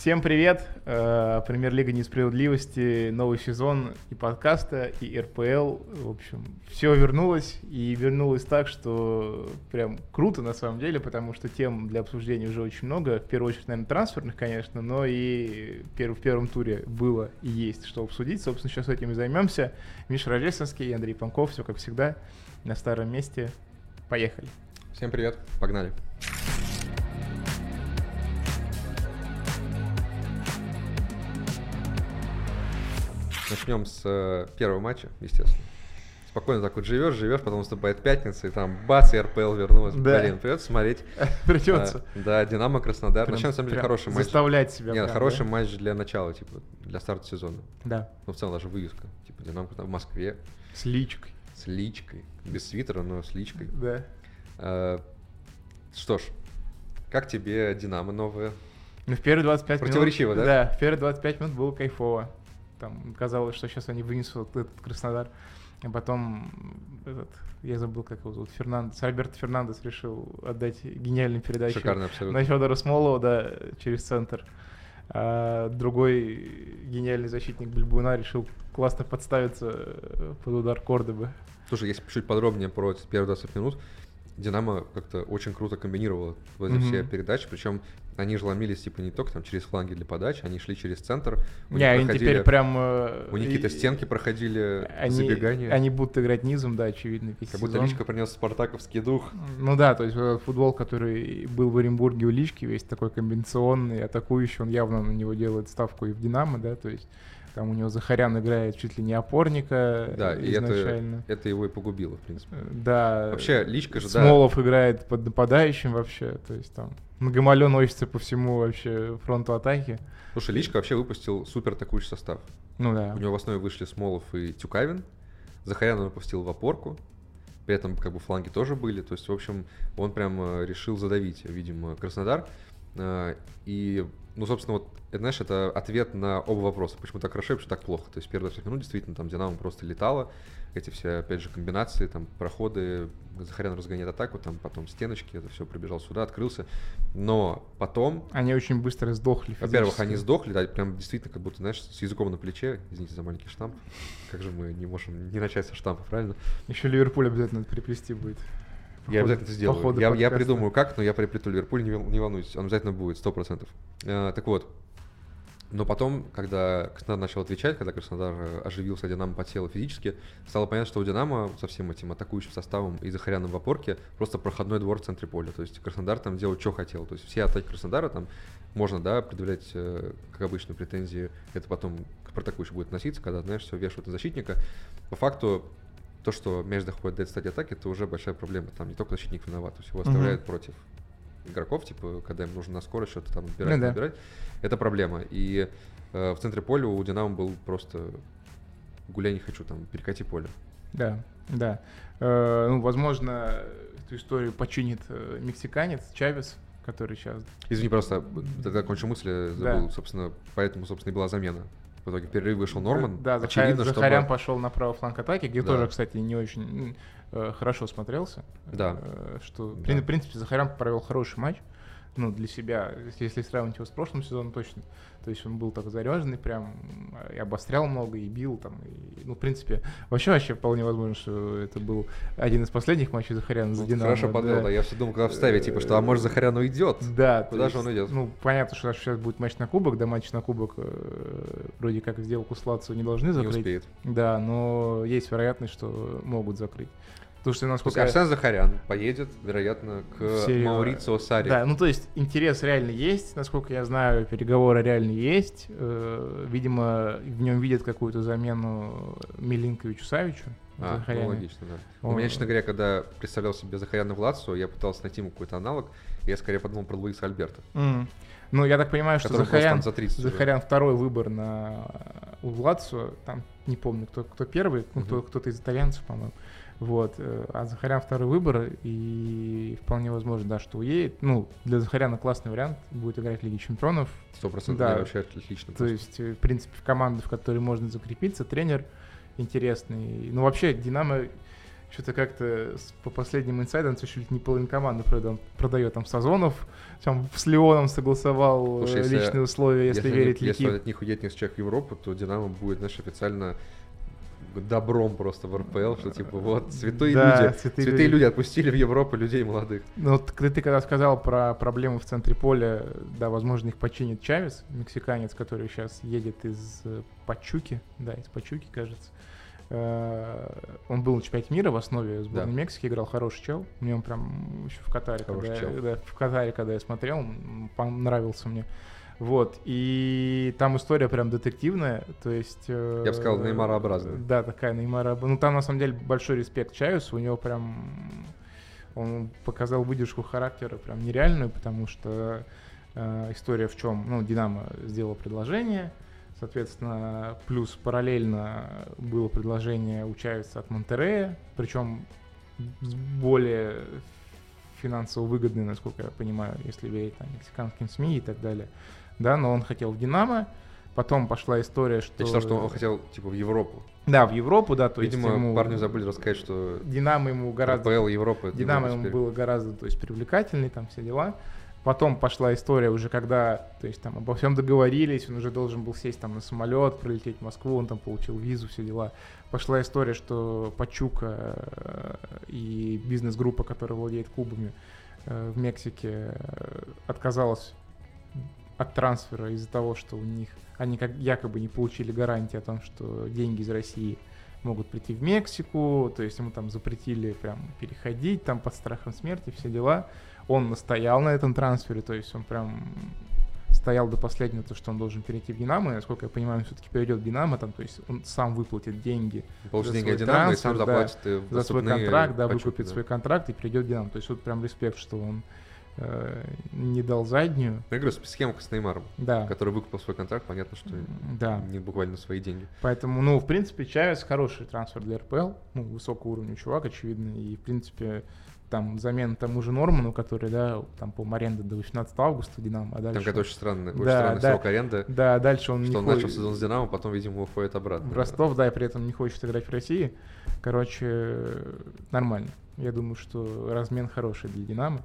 Всем привет! Э, Премьер-лига несправедливости, новый сезон и подкаста, и РПЛ. В общем, все вернулось, и вернулось так, что прям круто на самом деле, потому что тем для обсуждения уже очень много. В первую очередь, наверное, трансферных, конечно, но и в первом туре было и есть что обсудить. Собственно, сейчас этим и займемся. Миша Рождественский, Андрей Панков, все как всегда, на старом месте. Поехали! Всем привет, погнали! Начнем с э, первого матча, естественно. Спокойно так вот живешь, живешь, потом наступает пятница, и там бац, и РПЛ вернулась. Да. Блин, придется смотреть. Придется. А, да, Динамо Краснодар. Прям- Начнем, на самом деле, хороший матч. Заставлять себя. Нет, прям, хороший да? матч для начала, типа, для старта сезона. Да. Ну, в целом, даже вывеска. Типа, Динамо Краснодар в Москве, С личкой. с личкой. Без свитера, но с личкой. Да. А, Что ж, как тебе Динамо новое? Ну, в первые 25 минут... Противоречиво, да? Да, в первые 25 минут было кайфово. Там казалось, что сейчас они вынесут этот Краснодар. А потом этот, я забыл, как его зовут, Фернандес, Альберт Фернандес решил отдать гениальную передачу Шикарно абсолютно. на Федора Смолова, да, через центр. А другой гениальный защитник Бельбуна решил классно подставиться э, под удар Кордобы. Слушай, если чуть подробнее про эти первые 20 минут, Динамо как-то очень круто комбинировала в эти Мгм. все передачи, причем они же ломились типа не только там через фланги для подачи, они шли через центр. у Не, них они проходили- теперь прям... э, У них какие-то стенки проходили, они, забегания. Они будут играть низом, да, очевидно, весь Как будто сезон. Личко принес спартаковский дух. Ну да, то есть вот футбол, который был в Оренбурге у Лички, весь такой комбинационный, атакующий, он явно на него делает ставку и в Динамо, да, то есть там у него Захарян играет чуть ли не опорника Да, э, и это, изначально. это его и погубило, в принципе. Да. Вообще, Личко же, да, Смолов играет под нападающим вообще, то есть там Многомолё носится по всему вообще фронту атаки. Слушай, Личко вообще выпустил супер атакующий состав. Ну да. У него в основе вышли Смолов и Тюкавин. Захарян он выпустил в опорку. При этом как бы фланги тоже были. То есть, в общем, он прям решил задавить, видимо, Краснодар. Э, И, ну, собственно, вот, это, знаешь, это ответ на оба вопроса. Почему так хорошо и почему так плохо. То есть, первые 20 минут действительно там Динамо просто летало. Эти все, опять же, комбинации, там, проходы, Захарян разгоняет атаку, там, потом стеночки, это все пробежал сюда, открылся. Но потом Они очень быстро сдохли. во-первых, они сдохли, да, прям действительно как будто, знаешь, с языком на плече. Извините за маленький штамп. Как же мы не можем не начать со штампа, правильно? Еще Ливерпуль обязательно приплести будет. Я обязательно это сделаю. Я, я придумаю как, но я приплету Ливерпуль, не, не волнуйтесь, он обязательно будет, сто процентов. Э, так вот, но потом, когда Краснодар начал отвечать, когда Краснодар оживился, а Динамо подсел физически, стало понятно, что у Динамо со всем этим атакующим составом и Захаряном в опорке просто проходной двор в центре поля. То есть Краснодар там делал, что хотел. То есть все атаки Краснодара там можно, да, предъявлять, э, как обычно, претензии. Это потом к атакующему будет относиться, когда, знаешь, все вешают на защитника. По факту, то, что мяч доходит до этой стадии атаки, это уже большая проблема. Там не только защитник виноват, то есть его оставляют против игроков, типа, когда им нужно на скорость что-то там отбирать, Ну да. набирать. Это проблема. И э, в центре поля у Динамо был просто гуляй не хочу, там, перекати поле. Да, да. Э, ну, возможно, эту историю починит э, мексиканец Чавес, который сейчас... Извини, просто тогда кончу мысль, забыл, Да. собственно, поэтому, собственно, и была замена. В итоге в перерыв вышел Норман. Да, Очевидно, Захарян чтобы... пошел на правый фланг атаки, где Да. тоже, кстати, не очень э, хорошо смотрелся. Да. Э, что, Да. в принципе, Захарян провел хороший матч. Ну, для себя, если- сравнивать его с прошлым сезоном, точно. То есть он был так заряженный, прям э, и обострял много, и бил там. И, ну, в принципе, вообще, вообще вполне возможно, что это был один из последних матчей Захаряна за Ну, Динамо. Хорошо подвел, да. да. Я все думал, когда вставить, типа, что, а может, Захарян уйдет? Да. Куда же он идет? Ну, понятно, что сейчас будет матч на кубок, да, матч на кубок э, вроде как сделку с Лацио не должны Не закрыть. успеет. Да, но есть вероятность, что могут закрыть. То есть насколько... Арсен Захарян поедет, вероятно, к серию- Маурицио Сари. Да, ну то есть интерес реально есть, насколько я знаю, переговоры реально есть. Э, видимо, в нем видят какую-то замену Милинковичу Савичу. А, ну, логично, да. У Он- меня, честно говоря, когда представлял себе Захаряна в Лацио, я пытался найти ему какой-то аналог, я скорее подумал про Луиса Альберта, М. Ну, я так понимаю, что Захарян, за 30 уже. Захарян второй выбор на у Лацио, там не помню, кто, кто первый, ну, кто, кто-то из итальянцев, по-моему. Вот, э, а Захарян второй выбор, и вполне возможно, да, что уедет. Ну, для Захаряна классный вариант, будет играть в Лиге Чемпионов. Сто процентов, Да. вообще отлично. То просто. есть, э, в принципе, в команду, в которой можно закрепиться, тренер интересный. Ну, вообще, Динамо, что-то как-то по последним инсайдам чуть не половина команды продает, продает там Сазонов, там с Леоном согласовал Слушай, если, личные условия, если, если верить Если от них уедет несколько в Европу, то Динамо будет, знаешь, официально добром просто в РПЛ, что типа вот святые да, люди, святые, святые люди. люди отпустили в Европу людей молодых. Ну вот ты, ты когда сказал про проблемы в центре поля, да, возможно их починит Чавес, мексиканец, который сейчас едет из э, Пачуки, да, из Пачуки, кажется. Э, он был на чемпионате мира в основе сборной да. Мексики, играл хороший чел. Мне он прям еще в Катаре, когда я, да, в Катаре, когда я смотрел, он понравился мне. Вот, и там история прям детективная, то есть... Э, Я бы сказал, Неймарообразная. Да, такая Неймарообразная. Ну, там, на самом деле, большой респект Чаюсу, у него прям... Он показал выдержку характера прям нереальную, потому что э, история в чем? Ну, Динамо сделал предложение, соответственно, плюс параллельно было предложение у Чавеса от Монтерея, причем более финансово выгодные, насколько я понимаю, если верить там, мексиканским СМИ и так далее да, но он хотел в «Динамо», потом пошла история, что... Я читал, что он хотел, типа, в Европу. Да, в Европу, да, то Видимо, есть ему... парни забыли рассказать, что... Динамо ему гораздо... РПЛ Европа. Динамо ему было гораздо, то есть, привлекательный, там все дела. Потом пошла история уже, когда, то есть, там обо всем договорились, он уже должен был сесть там на самолет, прилететь в Москву, он там получил визу, все дела. Пошла история, что Пачука э, и бизнес-группа, которая владеет клубами э, в Мексике, э, отказалась от трансфера из-за того, что у них они как якобы не получили гарантии о том, что деньги из России могут прийти в Мексику, то есть ему там запретили прям переходить там под страхом смерти, все дела. Он настоял на этом трансфере, то есть он прям стоял до последнего, то, что он должен перейти в Динамо, и, насколько я понимаю, он все-таки перейдет в Динамо, там, то есть он сам выплатит деньги Получит деньги от Динамо трансфер, и сам заплатит да, за свой контракт, да, выкупит да. свой контракт и придет в Динамо. То есть вот прям респект, что он э, не дал заднюю. Я говорю, схемка с Неймаром, да. который выкупил свой контракт, понятно, что да. не буквально свои деньги. Поэтому, ну, в принципе, Чавес хороший трансфер для РПЛ, ну, высокого уровня чувак, очевидно, и, в принципе, там замена тому же Норману, который, да, там, по аренда до 18 августа Динамо, а дальше... Там какая-то очень очень да, странный да, срок аренды. Да, дальше он Что не он хочет... начал сезон с Динамо, потом, видимо, уходит обратно. В Ростов, да, и при этом не хочет играть в России. Короче, нормально. Я думаю, что размен хороший для Динамо.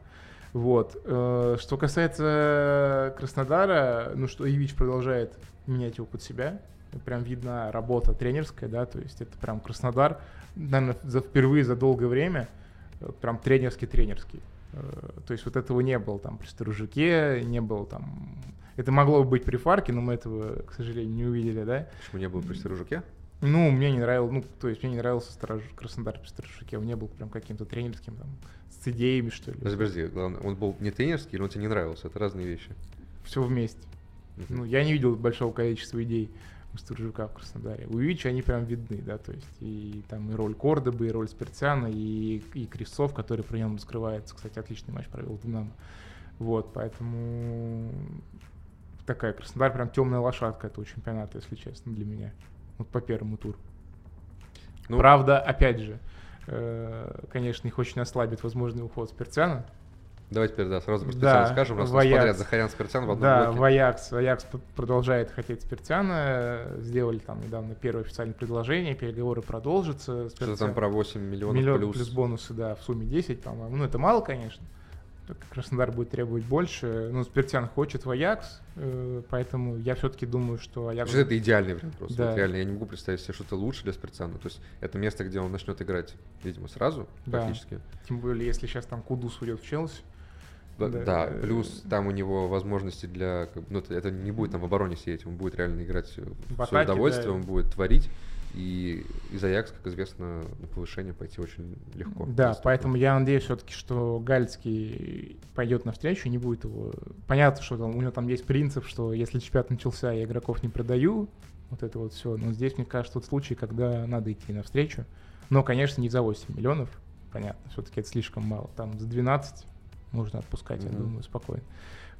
Вот. Э, что касается Краснодара, ну что Ивич продолжает менять его под себя. Прям видна работа тренерская, да, то есть это прям Краснодар, наверное, за, впервые за долгое время э, прям тренерский-тренерский. Э, то есть вот этого не было там при Сторожуке, не было там... Это могло бы быть при Фарке, но мы этого, к сожалению, не увидели, да? Почему не было при Сторожуке? Ну, мне не нравилось, ну, то есть мне не нравился Сторож... Краснодар при Сторожуке, он не был прям каким-то тренерским там с идеями, что ли. Подожди, главное, он был не тренерский или он тебе не нравился? Это разные вещи. Все вместе. Uh-huh. Ну, я не видел большого количества идей у Сторожука в Краснодаре. У Ивича они прям видны, да, то есть и там и роль Кордобы, и роль Спиртяна, и, и Крестов, который при нем скрывается. Кстати, отличный матч провел Динамо. Вот, поэтому такая Краснодар прям темная лошадка этого чемпионата, если честно, для меня. Вот по первому туру. Ну, Правда, опять же, Э, конечно, их очень ослабит возможный уход Спиртяна. Давай теперь, да, сразу про да, скажем, раз Ваякс, подряд Захарян Спиртян в одном да, блоке. Ваякс, Ваякс продолжает хотеть Спиртяна, сделали там недавно первое официальное предложение, переговоры продолжатся. Что там про 8 миллионов Миллион плюс. плюс бонусы, да, в сумме 10, по-моему. Ну, это мало, конечно. Краснодар будет требовать больше. Ну, Спиртян хочет в Аякс, э, поэтому я все-таки думаю, что Аякс... Это идеальный вариант просто. Да. Вот реально, я не могу представить себе что-то лучше для Спиртяна. То есть это место, где он начнет играть, видимо, сразу, да. практически. Тем более, если сейчас там Кудус уйдет в Челси. Да, да, да, плюс там у него возможности для... Ну, это не будет там в обороне сидеть, он будет реально играть в, в свое удовольствие, да. он будет творить. И из Аякс, как известно, на повышение пойти очень легко. Да, поэтому я надеюсь все-таки, что Гальцкий пойдет навстречу, не будет его... Понятно, что там, у него там есть принцип, что если чемпионат начался, я игроков не продаю, вот это вот все. Но здесь, мне кажется, тот случай, когда надо идти навстречу. Но, конечно, не за 8 миллионов, понятно, все-таки это слишком мало. Там за 12 можно отпускать, mm-hmm. я думаю, спокойно.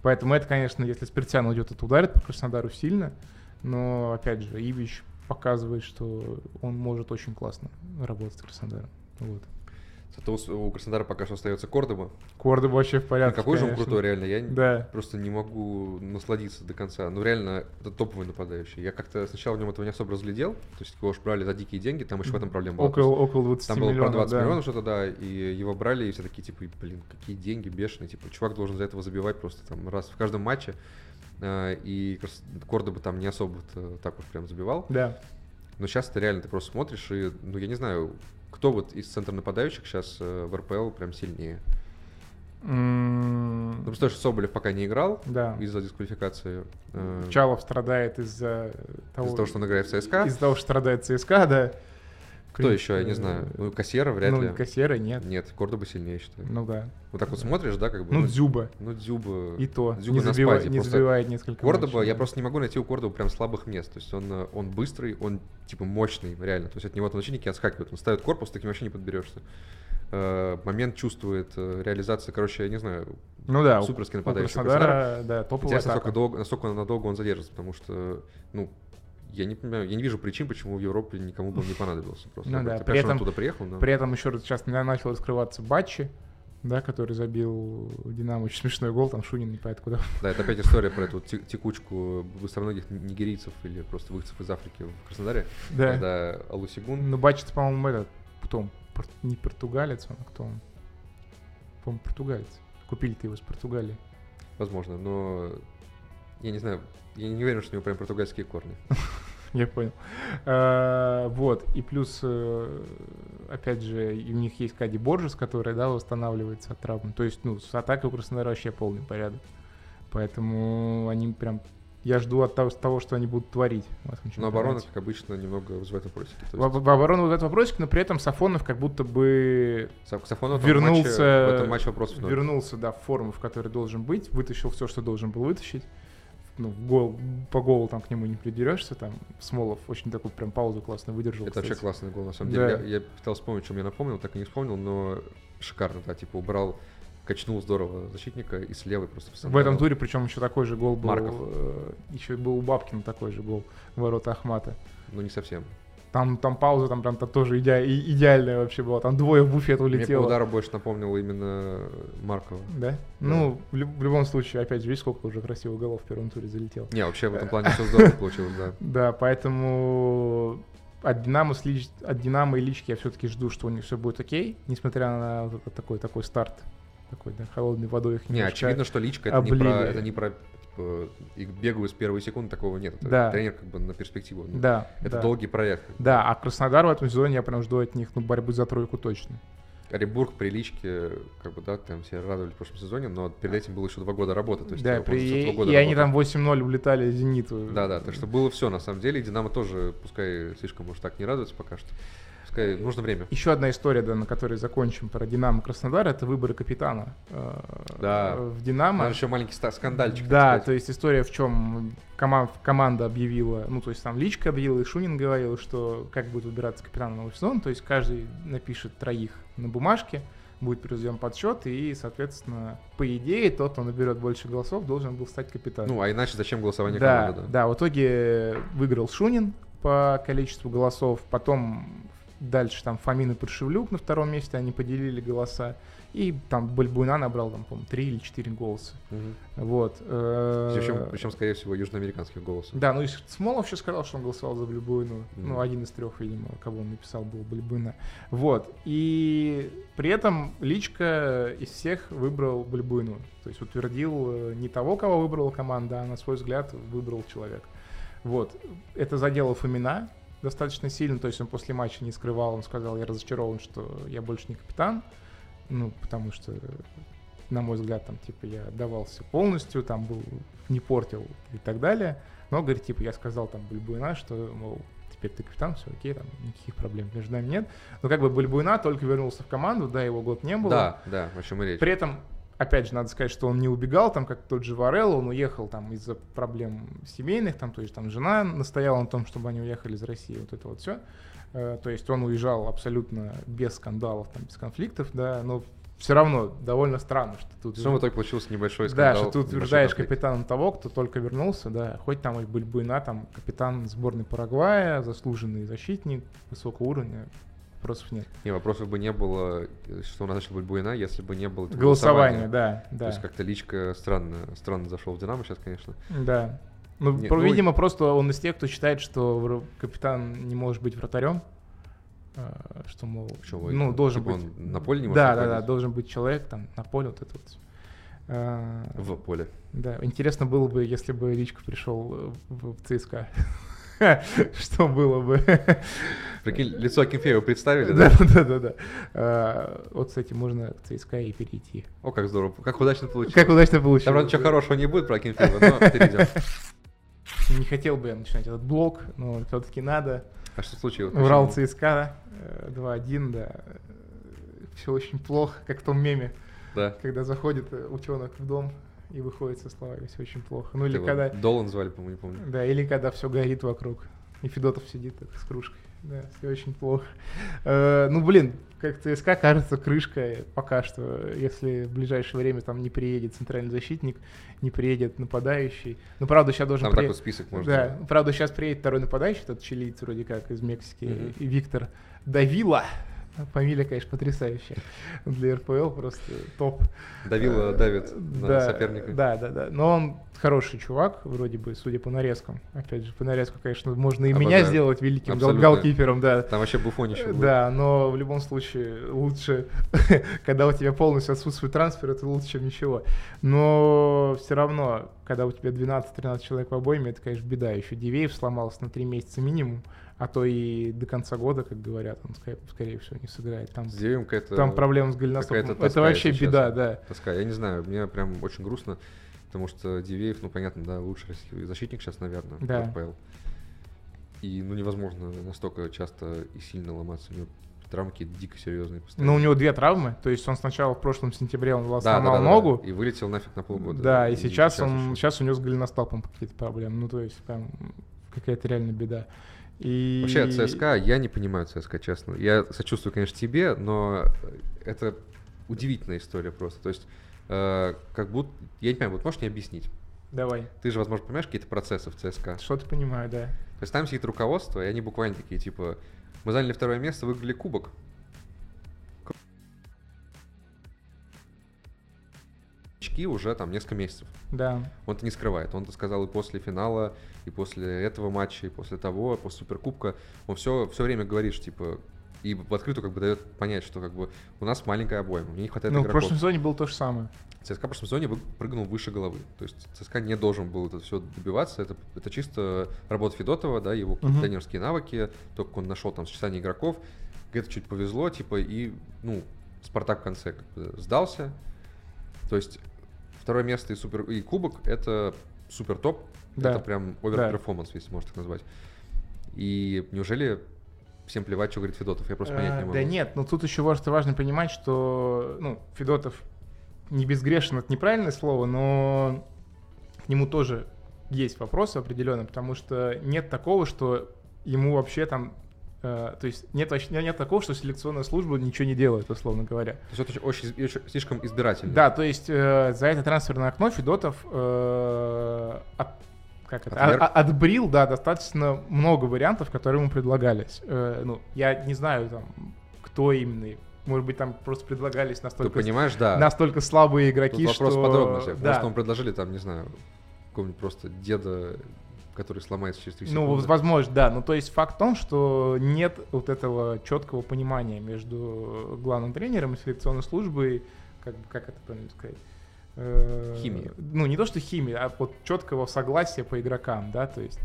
Поэтому это, конечно, если Спиртян уйдет, это ударит по Краснодару сильно. Но, опять же, Ивич показывает, что он может очень классно работать с Краснодаром. Вот. Зато у Краснодара пока что остается Кордоба. Кордоба вообще в порядке. Ну, какой же он конечно. крутой, реально. Я Да. просто не могу насладиться до конца. Ну, реально, это топовый нападающий. Я как-то сначала в нем этого не особо разглядел. То есть его уж брали за дикие деньги, там еще в этом проблема была. Около, около 20 Там было миллионов. про 20 да. миллионов что-то, да, и его брали, и все такие, типа, блин, какие деньги бешеные, типа, чувак должен за этого забивать просто там раз в каждом матче, и как раз Кордоба там не особо так уж прям забивал, Да. но сейчас ты реально, ты просто смотришь, и, ну, я не знаю, кто вот из центра нападающих сейчас в РПЛ прям сильнее. М, Ну, потому что Соболев пока не играл Да. из-за дисквалификации. э, Чалов страдает из-за того, Из-за того, что он играет в ЦСКА. Из-за того, что страдает ЦСКА, да. Кто еще, я не принципе, знаю. Ну, Кассера вряд ну, ли. Кассера нет. Нет, Кордоба сильнее, считаю. Ну да. Вот так вот смотришь, да, как бы. Ну, Дзюба. Ну, Дзюба. И то. Дзюба не, на забивает, спаде. не забивает несколько Кордоба, матчей, я просто не могу найти у Кордоба прям слабых мест. То есть он, э, он быстрый, он типа мощный, реально. То есть от него там защитники отскакивают. Он ставит корпус, таким вообще не подберешься. Э, момент чувствует, э, реализация, короче, я не знаю. Ну да, суперский нападающий Краснодара, да, топовая Интересно, атака. насколько, долго, насколько надолго он задержится, потому что, ну, я не понимаю, я не вижу причин, почему в Европе никому бы не понадобился. Просто. Ну да, при этом- туда приехал, но... При этом еще раз сейчас на- начал раскрываться Батчи, да, который забил Динамо. Очень смешной гол, там Шунин не понятно куда. Да, это опять история про эту те- текучку быстроногих нигерийцев или просто выходцев из Африки в Краснодаре. Да. Когда Алусигун Ну, Батчи, по-моему, этот, кто он? Не португалец он, а кто он? По-моему, португалец. Купили-то его из Португалии. Возможно, но я не знаю, я не уверен, что у него прям португальские корни. Я понял. А, Вот. И плюс, э, опять же, у них есть Кади Боржес, который, да, восстанавливается от травм. То есть, ну, с атакой у Краснодара вообще полный порядок. Поэтому они прям... Я жду от того, что они будут творить. этом Но оборона, как обычно, немного вызывает вопросики. То В, есть в оборону вызывает вопросик, но при этом Сафонов как будто бы Саф- Сафонов в вернулся, матче- в этом матче вернулся, да, в форму, в которой должен быть, вытащил все, что должен был вытащить. Ну, в гол, по голу там к нему не придерешься, там Смолов очень такую прям паузу классно выдержал. Это вообще кстати. классный гол, на самом Да. деле. Я, я пытался вспомнить, что я напомнил, так и не вспомнил, но шикарно, да, типа убрал, качнул здорово защитника и с левой просто В этом туре, причем еще такой же гол был. Марков. еще был у Бабкина такой же гол в ворота Ахмата. Ну, не совсем. Там, там пауза, там прям -то тоже идеа- и- идеальная вообще была. Там двое в буфет Мне улетело. удару больше напомнил именно Маркова. Да? Ну, в, люб- в любом случае, опять же, видишь, сколько уже красивых голов в первом туре залетело. Не, вообще в этом плане все здорово получилось, да. Да, поэтому от Динамо, лич- от Динамо и Лички я все-таки жду, что у них все будет окей, несмотря на такой, такой старт, такой, да, холодной водой их Не, немножко очевидно, что личка это не про, облили. это не про и бегаю с первой секунды, такого нет. Это Да. тренер как бы на перспективу. Ну, Да, Это да. долгий проект. Да, а Краснодар в этом сезоне я прям жду от них ну, борьбы за тройку точно. Оренбург при личке, как бы, да, там все радовали в прошлом сезоне, но перед этим было еще два года работы. То есть да, он при- за два и, года они там 8-0 улетали Зениту. Да, да, так что было все на самом деле. И Динамо тоже, пускай слишком уж так не радуется пока что. Пускай нужно время. Еще одна история, да, на которой закончим про Динамо Краснодар, это выборы капитана э, Да. в Динамо. Там еще маленький скандальчик. Да, то есть история в чем команда объявила, ну то есть там Личка объявила, и Шунин говорил, что как будет выбираться капитан на новый сезон, то есть каждый напишет троих на бумажке, будет произведен подсчет, и, соответственно, по идее, тот, кто наберет больше голосов, должен был стать капитаном. Ну, а иначе зачем голосование да, команды, да? да, в итоге выиграл Шунин по количеству голосов, потом дальше там Фомин и Паршевлюк на втором месте, они поделили голоса, и там Бальбуйна набрал, там, по-моему, 3 или 4 голоса. Мгм. Вот. э, Причем, причем, скорее всего, южноамериканских голосов. Да, ну и Смолов еще сказал, что он голосовал за Бальбуйну. Мгм. Ну, один из трех, видимо, кого он написал, был Бальбуйна. Вот. И при этом Личка из всех выбрал Бальбуйну. То есть утвердил э, не того, кого выбрала команда, а на свой взгляд выбрал человек. Вот. Это задело Фомина достаточно сильно. То есть он после матча не скрывал, он сказал, я разочарован, что я больше не капитан. Ну, потому что на мой взгляд, там, типа, я отдавался полностью, там был, не портил и так далее. Но, говорит, типа, я сказал там Бульбуина, что, мол, теперь ты капитан, все окей, там никаких проблем между нами нет. Но как бы Бульбуина только вернулся в команду, да, его год не было. Да, да, о чем и речь. При этом, опять же, надо сказать, что он не убегал, там, как тот же Варелло, он уехал там из-за проблем семейных, там, то есть там жена настояла на том, чтобы они уехали из России, вот это вот все. То есть он уезжал абсолютно без скандалов, там, без конфликтов, да, но все равно довольно странно, что тут... В итоге получился небольшой Да, скандал. что тут утверждаешь конфликт. капитаном того, кто только вернулся, да, хоть там и Бульбуйна, там капитан сборной Парагвая, заслуженный защитник высокого уровня, вопросов нет. Не, вопросов бы не было, что у нас начал быть Буйна, если бы не было этого Голосование, да, То да. есть как-то личка странно, странно зашел в Динамо сейчас, конечно. Да. Ну, Не, про- ну, видимо, просто он из тех, кто считает, что капитан не может быть вратарем. а, Что, мол, Почему? ну, должен Типа быть... он на поле не может Да, да, да, должен быть человек там на поле, вот это вот. А, В поле. Да, интересно было бы, если бы Личко пришел э, в, в ЦСКА. Что было бы? Прикинь, лицо Акинфеева представили, Да, да? да, да, да. А, Вот, кстати, можно к ЦСКА и перейти. О, как здорово. Как удачно получилось. Как удачно получилось. Там, правда, ничего хорошего не будет про Акинфеева, но перейдем. Не хотел бы я начинать этот блог, но все-таки надо. А что случилось? Урал? ЦСКА э, 2-1, да. Все очень плохо, как в том меме, Да. когда заходит э, утенок в дом и выходит со словами «все очень плохо». Ну или Его когда... Долан звали, по-моему, не помню. Да, или когда все горит вокруг. И Федотов сидит так с кружкой. Да, все очень плохо. Э, ну, блин, как ЦСКА кажется, крышка пока что, если в ближайшее время там не приедет центральный защитник, не приедет нападающий. Ну, правда, сейчас должен Там такой приехать... список можно. Да, правда, сейчас приедет второй нападающий, тот чилиец вроде как из Мексики, Мгм. и Виктор Давила. Фамилия, конечно, потрясающая. Для РПЛ просто топ. Давила Э, давит на да, соперника. Да, да, да. Но он хороший чувак, вроде бы, судя по нарезкам. Опять же, по нарезку, конечно, можно и меня сделать великим Абсолютно. голкипером, да. Там вообще буфонище будет. Да, но в любом случае лучше, когда у тебя полностью отсутствует трансфер, это лучше, чем ничего. Но все равно, когда у тебя 12-13 человек в обойме, это, конечно, беда. Еще Дивеев сломался на 3 месяца минимум, а то и до конца года, как говорят, он, скорее, всего, не сыграет. Там, Дивеем какая-то... там проблемы с голеностопом. Это вообще если беда, да. Тоска. Я не знаю, мне прям очень грустно, потому что Дивеев, ну, понятно, да, лучший российский защитник сейчас, наверное, Да. РПЛ. И, ну, невозможно настолько часто и сильно ломаться. У него травмы какие-то дико серьезные постоянно. Но у него две травмы, то есть он сначала в прошлом сентябре он Да, да, сломал да, да, ногу, И вылетел нафиг на полгода. Да, и сейчас он, ещё. сейчас у него с голеностопом какие-то проблемы. Ну, то есть, прям какая-то реально беда. И... Вообще, ЦСКА, я не понимаю ЦСКА, честно. Я сочувствую, конечно, тебе, но это удивительная история просто. То есть, э, как будто... Я не понимаю, вот можешь мне объяснить? Давай. Ты же, возможно, понимаешь какие-то процессы в ЦСКА. Что-то понимаю, да. То есть там сидит руководство, и они буквально такие, типа, мы заняли второе место, выиграли кубок. Очки уже там несколько месяцев. Да. Он это не скрывает. Он это сказал и после финала, и после этого матча, и после того, после Суперкубка. Он все, все время говорит, что, типа, и в открытую как бы дает понять, что как бы у нас маленькая обойма, мне не хватает ну, в игроков. прошлом сезоне было то же самое. ЦСКА в прошлом сезоне прыгнул выше головы. То есть ЦСКА не должен был это все добиваться. Это, это чисто работа Федотова, да, его Мгм. тренерские навыки, то, как он нашел там сочетание игроков. Где-то чуть повезло, типа, и, ну, Спартак в конце как бы сдался. То есть второе место и, супер, и кубок — это супер топ. Да. Это прям overperformance, если можно так назвать. И неужели всем плевать, что говорит Федотов? Я просто понять А, не могу. Да нет, но тут еще важно, важно понимать, что ну, Федотов не безгрешен, это неправильное слово, но к нему тоже есть вопросы определенно, потому что нет такого, что ему вообще там то есть нет, нет такого, что селекционная служба ничего не делает, условно говоря. То есть это очень, очень- слишком избирательно. Да, то есть э, за это трансферное окно Федотов э, от- как это, Отверг. а- а- отбрил, да, достаточно много вариантов, которые ему предлагались. Э, ну, я не знаю, там, кто именно. Может быть, там просто предлагались Ты настолько, понимаешь, да. настолько слабые Тут игроки, вопрос что... в подробностях. Да. Может, вам предложили там, не знаю, какого-нибудь просто деда, который сломается через 3 Ну, секунды. возможно, да. Ну, то есть факт в том, что нет вот этого четкого понимания между главным тренером и селекционной службой, как, как это правильно сказать? Э, Химии. Ну, не то, что химия, а вот четкого согласия по игрокам, да, то есть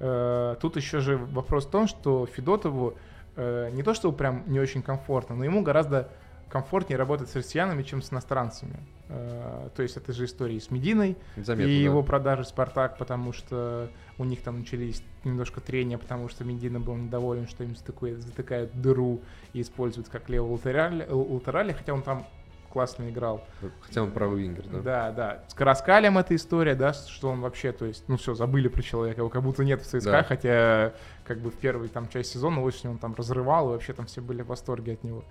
э, тут еще же вопрос в том, что Федотову э, не то, что прям не очень комфортно, но ему гораздо комфортнее работать с россиянами, чем с иностранцами. Э, то есть это же история с Мединой, Заметно, и да. его продажи Спартак, потому что у них там начались немножко трения, потому что Медина был недоволен, что им затыкают, затыкают дыру и используют как левого латерали, латерали, хотя он там классно играл. Хотя он правый вингер, да? Да, да. С Караскалем эта история, да, что он вообще, то есть, ну все, забыли про человека, его как будто нет в ЦСКА, Да. хотя как бы в первой там часть сезона осенью он там разрывал, и вообще там все были в восторге от него.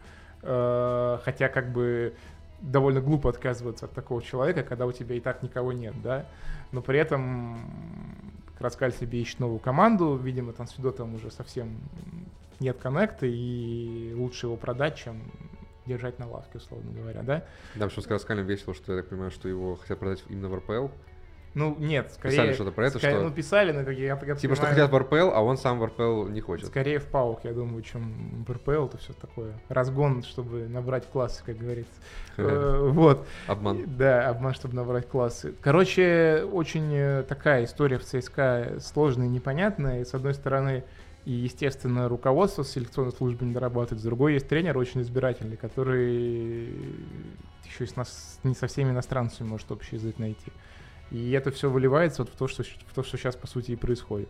Э, Хотя как бы довольно глупо отказываться от такого человека, когда у тебя и так никого нет, да. Но при этом Краскаль себе ищет новую команду, видимо, там с Федотовым уже совсем нет коннекта, и лучше его продать, чем держать на лавке, условно говоря, да? Да, что с Калем весело, что я так понимаю, что его хотят продать именно в РПЛ. Ну, нет, скорее... Писали что-то про это, скорее- что- Ну, писали, но как я, я Типа, что понимаю, хотят в РПЛ, а он сам в РПЛ не хочет. Скорее в паук, я думаю, чем в РПЛ, это все такое. Разгон, чтобы набрать классы, как говорится. Э, Вот. Обман. Да, обман, чтобы набрать классы. Короче, очень э, такая история в ЦСКА сложная и непонятная. И, с одной стороны, и, естественно, руководство селекционной службы не дорабатывает. С другой, есть тренер очень избирательный, который еще и с нас, не со всеми иностранцами может общий язык найти. И это все выливается вот в то, что, в то, что сейчас, по сути, и происходит.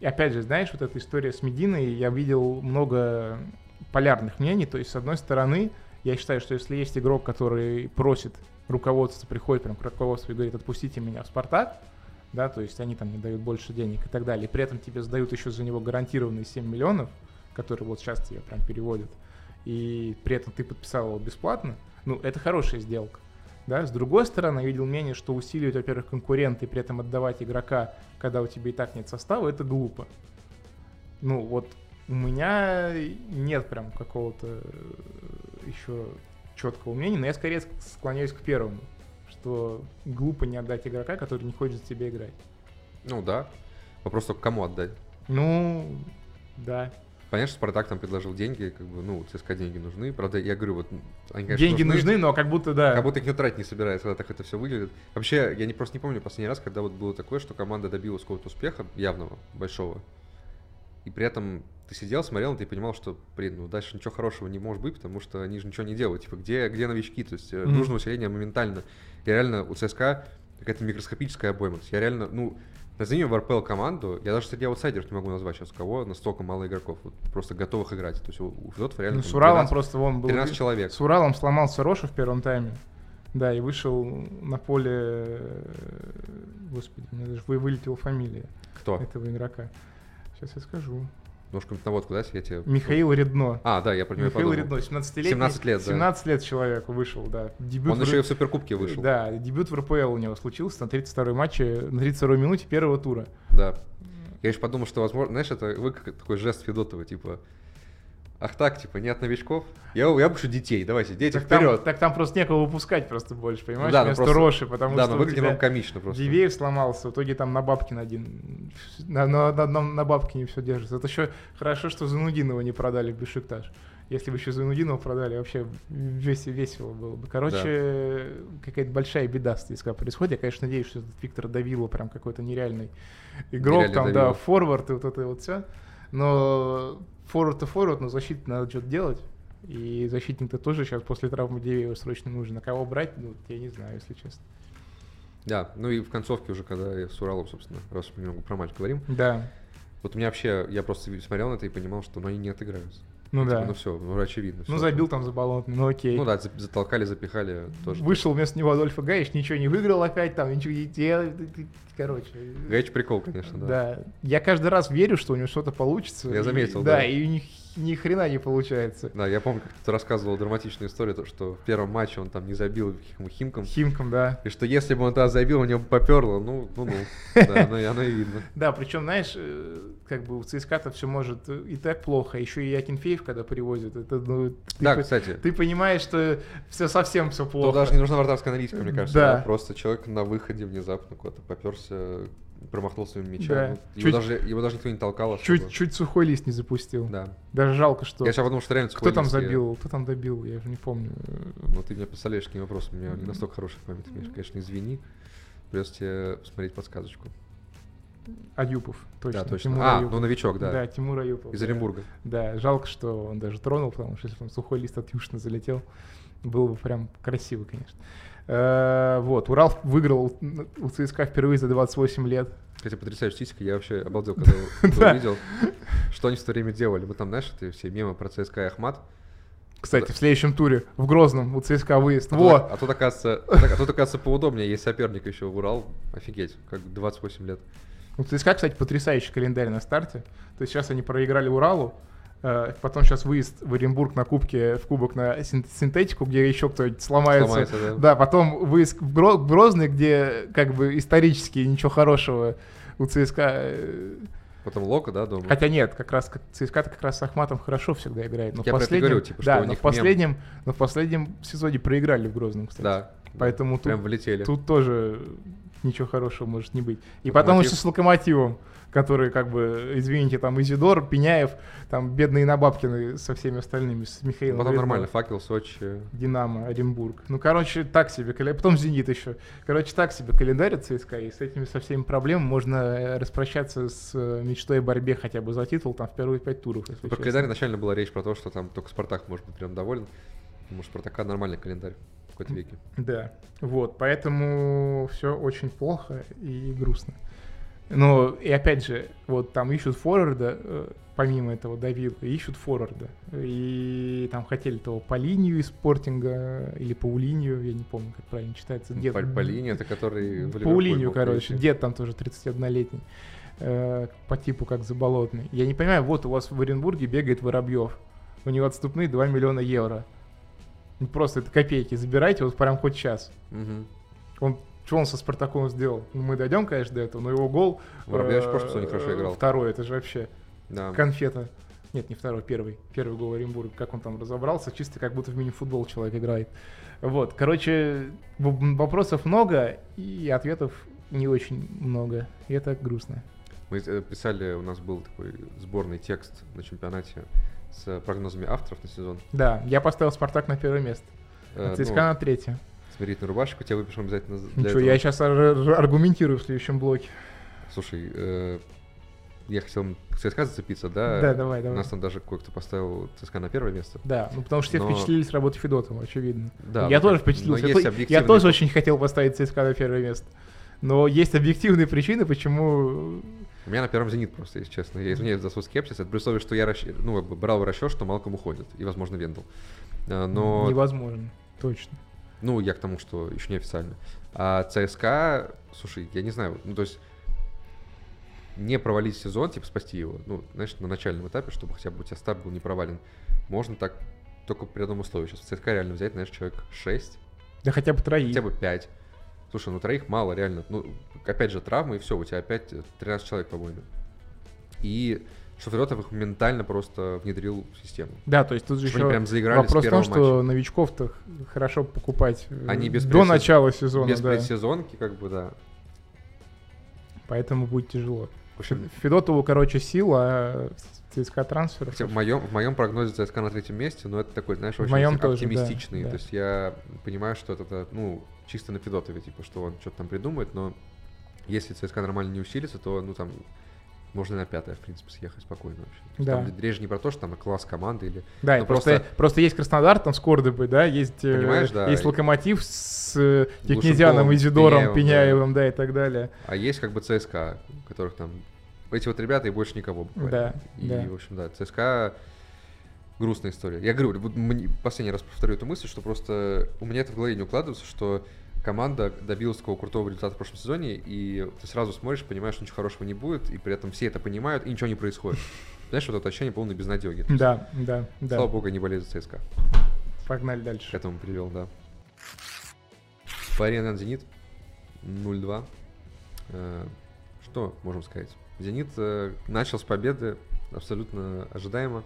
И опять же, знаешь, вот эта история с Мединой, я видел много полярных мнений. То есть, с одной стороны, я считаю, что если есть игрок, который просит руководство, приходит прям к руководству и говорит, отпустите меня в «Спартак», да, то есть они там не дают больше денег и так далее, при этом тебе сдают еще за него гарантированные 7 миллионов, которые вот сейчас тебе прям переводят, и при этом ты подписал его бесплатно, ну, это хорошая сделка. Да? С другой стороны, я видел мнение, что усиливать, во-первых, конкуренты и при этом отдавать игрока, когда у тебя и так нет состава, это глупо. Ну, вот у меня нет прям какого-то еще четкого мнения, но я скорее ск- склоняюсь к первому, что глупо не отдать игрока, который не хочет за тебя играть. Ну да. Вопрос только кому отдать. Ну, да. Понятно, что Спартак там предложил деньги, как бы, ну, ЦСКА деньги нужны. Правда, я говорю, вот они, конечно, Деньги нужны, но как будто да. Как будто их не тратить не собирается, когда так это все выглядит. Вообще, я не, просто не помню последний раз, когда вот было такое, что команда добилась какого-то успеха явного, большого. И при этом ты сидел, смотрел, и ты понимал, что, блин, ну дальше ничего хорошего не может быть, потому что они же ничего не делают. Типа, где, где новички? То есть Мгм. нужно усиление моментально. И реально у ЦСКА какая-то микроскопическая обоймость. Я реально, ну, назови в РПЛ команду, я даже среди аутсайдеров не могу назвать сейчас кого, настолько мало игроков, вот, просто готовых играть. То есть у, у Федотова реально Ну, с Уралом 13 просто вон был. 13 человек. С Уралом сломался Роша в первом тайме. Да, и вышел на поле... Господи, у меня даже вы- вылетела фамилия Кто? этого игрока. Сейчас я скажу. Ножку на водку, да, я тебе... Михаил Редно. А, да, я про него Михаил подумал. Редно, 17-летний. 17 лет, да. 17 лет человеку вышел, да. Дебют Он в еще и в Суперкубке вышел. Да, дебют в РПЛ у него случился на 32-й матче, на 32-й минуте первого тура. Да. Я еще подумал, что, возможно, знаешь, это вы как такой жест Федотова, типа, ах так, типа, нет новичков? Я, я пущу детей, давайте, дети, Так там, вперед. так там просто некого выпускать просто больше, понимаешь, да, ну вместо просто- Роши, потому да, что но у выглядит вам комично просто. Дивеев сломался, в итоге там на Бабкин один, на, на, на, на, на Бабкине все держится. Это еще хорошо, что Занудинова не продали в Бешикташ. Если бы еще Занудинова продали, вообще вес- весело было бы. Короче, какая-то большая беда с ЦСКА происходит. Я, конечно, надеюсь, что этот Виктор Давило прям какой-то нереальный игрок, Нереальный там, да, Давило. форвард и вот это вот все. Но форвард-то форвард, но защите надо что-то делать. И защитник-то тоже сейчас после травмы Дивеева срочно нужен. А кого брать, ну, я не знаю, если честно. Да, ну и в концовке уже, когда я с Уралом, собственно, раз мы немного про матч говорим, Да, вот у меня вообще, я просто смотрел на это и понимал, что ну, они не отыграются. Ну Типа, да. Ну все, ну очевидно. Ну, всё. забил там за баллон, ну окей. Ну да, за- затолкали, запихали тоже. Вышел вместо него Адольфо Гаич, ничего не выиграл опять, там ничего не делал. Короче. Гаич прикол, конечно, да. Да. Я каждый раз верю, что у него что-то получится. Я и- заметил, да. да. и ни, ни хрена не получается. Да, я помню, как ты рассказывал драматичную историю, то, что в первом матче он там не забил Хим- Химкам, Химкам, да. и что если бы он тогда забил, у него бы поперло, ну, ну, ну, да, оно, оно и видно. Да, причем, знаешь, э, как бы у ЦСКА-то все может э, и так плохо, еще и Акинфеев, когда привозят, это, ну, ты, Да, по- кстати, ты понимаешь, что все совсем все плохо. Тут даже не нужна вратарская аналитика, мне кажется. Да. да. Просто человек на выходе внезапно куда-то поперся, промахнулся мимо мяча. Да. Ну, его, Чуть- даже, его даже никто не толкал чуть, чуть сухой лист не запустил. Да. Даже жалко, что... Я сейчас подумал, что реально Кто там лист, я- забил? Кто там добил? Я уже не помню. Ну, ты меня представляешь, какие вопросы. У меня не настолько хорошая память. Конечно, извини. Придется тебе посмотреть подсказочку. Аюпов, точно. да, точно. Тимур а, Аюпов. ну новичок, да. Да, Тимур Аюпов. Из да. Оренбурга. Да, жалко, что он даже тронул, потому что если бы он сухой лист от Юшина залетел, было бы прям красиво, конечно. Э, Вот, Урал выиграл у ЦСКА впервые за 28 лет. Кстати, потрясающая статистика. Я вообще обалдел, когда увидел. Что они в то время делали? Мы там, знаешь, эти все мемы про ЦСКА и Ахмат. Кстати, в следующем туре в Грозном у ЦСКА выезд. А Во! тут, а тут, оказывается, а тут, оказывается, поудобнее. Есть соперник еще в Урал. Офигеть, как 28 лет. У ЦСКА, кстати, потрясающий календарь на старте. То есть сейчас они проиграли Уралу, э, потом сейчас выезд в Оренбург на кубке, в кубок на син- синтетику, где еще кто-нибудь сломается. Сломается, да. Да, потом выезд в Гро- в Грозный, где как бы исторически ничего хорошего у ЦСКА э, Потом Лока, да, дома. Хотя нет, как раз ЦСКА как раз с Ахматом хорошо всегда играет. Но Я последнем, говорю, типа, да, но в последнем, но в последнем сезоне проиграли в Грозном, кстати. Да. Поэтому тут, Прям влетели. тут тоже ничего хорошего может не быть. И потом Локомотив. еще с Локомотивом, который, как бы, извините, там Изидор, Пеняев, там бедные Набабкины со всеми остальными, с Михаилом. Потом Гридновым. нормально. Факел, Сочи. Динамо, Оренбург. Ну, короче, так себе. Потом Зенит еще. Короче, так себе календарь ЦСКА. И с этими со всеми проблемами можно э, распрощаться с э, мечтой о борьбе хотя бы за титул там в первые пять туров. если Про календарь изначально была речь про то, что там только Спартак может быть прям доволен. Потому что Спартака нормальный календарь веке. Да. Вот. Поэтому все очень плохо и грустно. Ну, и опять же, вот там ищут форварда, э, помимо этого Давида, ищут форварда. И там хотели того по линию из спортинга или по линию, я не помню, как правильно читается. Дед- По, по линии, это который... По линию, короче. Дед там тоже 31-летний. э, по типу как заболотный. Я не понимаю, вот у вас в Оренбурге бегает Воробьев. У него отступные 2 миллиона евро. Ну, Просто это копейки. Забирайте вот прям хоть сейчас. Мгм. Он, что он со Спартаком сделал? Ну, мы дойдем, конечно, до этого, но его гол... Воробьевич э, в прошлом сезоне хорошо играл. Второй, это же вообще Да. конфета. Нет, не второй, первый. Первый гол Оренбурга. Как он там разобрался, чисто как будто в мини-футбол человек играет. Вот, короче, вопросов много, и ответов не очень много. И это грустно. Мы э, писали, у нас был такой сборный текст на чемпионате с прогнозами авторов на сезон. Да, я поставил Спартак на первое место, Э, а ЦСКА ну, на третье. смирительную рубашку тебе выпишем обязательно для Ничего, этого. я сейчас аргументирую в следующем блоке. Слушай, э, я хотел к ЦСКА зацепиться, да? Да, давай, У давай. нас там даже кое-кто поставил ЦСКА на первое место. Да, ну потому что все Но- впечатлились работой Федотова, очевидно. Да, я ну тоже впечатлился. Я, то- я объективные тоже очень хотел поставить ЦСКА на первое место. Но есть объективные причины, почему... У меня на первом «Зенит» просто, если честно. Я извиняюсь за свой скепсис. Это при условии, что я расщ- ну, брал расчет, что Малком уходит. И, возможно, Вендел. А, Но, Невозможно. Точно. ну, я к тому, что еще не официально. А ЦСКА, слушай, я не знаю, ну, то есть не провалить сезон, типа спасти его, ну, знаешь, на начальном этапе, чтобы хотя бы у тебя старт был не провален, можно так только при одном условии. Сейчас в ЦСКА реально взять, знаешь, человек 6, Да хотя бы троих. хотя бы 5. Слушай, ну троих мало, реально. Ну, опять же, травмы, и все, у тебя опять э, 13 человек, по-моему. И что Федотов их моментально просто внедрил в систему. Да, то есть тут же еще прям заиграли вопрос в том, что новичков-то хорошо покупать э, Они без до начала сезона, Без да. предсезонки, как бы, да. Поэтому будет тяжело. В общем, Федотову, короче, сила, а ЦСКА трансфер. хотя в моем, в моем прогнозе ЦСКА на третьем месте, но это такой, знаешь, В очень моем тоже, да, оптимистичный. да. То есть я понимаю, что это, ну, чисто на Федотове, типа, что он что-то там придумает, но если ЦСКА нормально не усилится, то, ну, там, можно на пятое, в принципе, съехать спокойно вообще. Да. Там речь не про то, что там класс команды или Да, Ну, просто, просто- просто есть Краснодар там с Кордобой, да, есть, э, Понимаешь, да, есть Локомотив с э, Технезианом, Изидором, Пеняевым, Пеняевым, да. и так далее. А есть как бы ЦСКА, у которых там эти вот ребята и больше никого буквально. Да, И, да. в общем, да, ЦСКА грустная история. Я говорю, последний раз повторю эту мысль, что просто у меня это в голове не укладывается, что команда добилась такого крутого результата в прошлом сезоне, и ты сразу смотришь, понимаешь, что ничего хорошего не будет, и при этом все это понимают, и ничего не происходит. Знаешь, вот это ощущение полной безнадеги. Да, да, да. Слава богу, не болею за ЦСКА. Погнали К дальше. этому привел, да. По арене Зенит 0-2. Э, Что можем сказать? Зенит э, начал с победы абсолютно ожидаемо.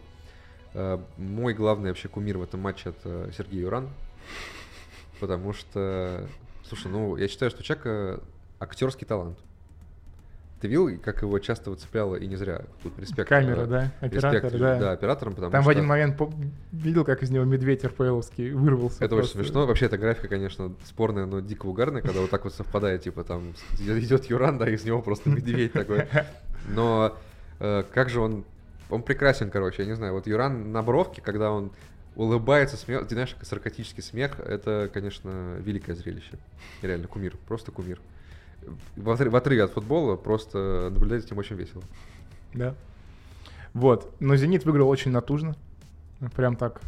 Э, Мой главный вообще кумир в этом матче это Сергей Юран. Потому что, слушай, ну я считаю, что у человека актерский талант. Ты видел, как его часто выцепляло, и не зря, тут респект. Камера, э, да, респект, оператор, да. да, операторам, потому Там в что... один момент по- видел, как из него медведь РПЛовский вырвался. Это очень просто. смешно. Вообще, эта графика, конечно, спорная, но дико угарная, когда вот так вот совпадает, типа там идет Юран, да, из него просто медведь такой. Но э, как же он... Он прекрасен, короче, я не знаю. Вот Юран на бровке, когда он улыбается, смех, ты знаешь, как саркастический смех, это, конечно, великое зрелище. Реально, кумир, просто кумир. В отры- в отрыве от футбола просто наблюдать за этим очень весело. Да. Вот. Но «Зенит» выиграл очень натужно. Прям так,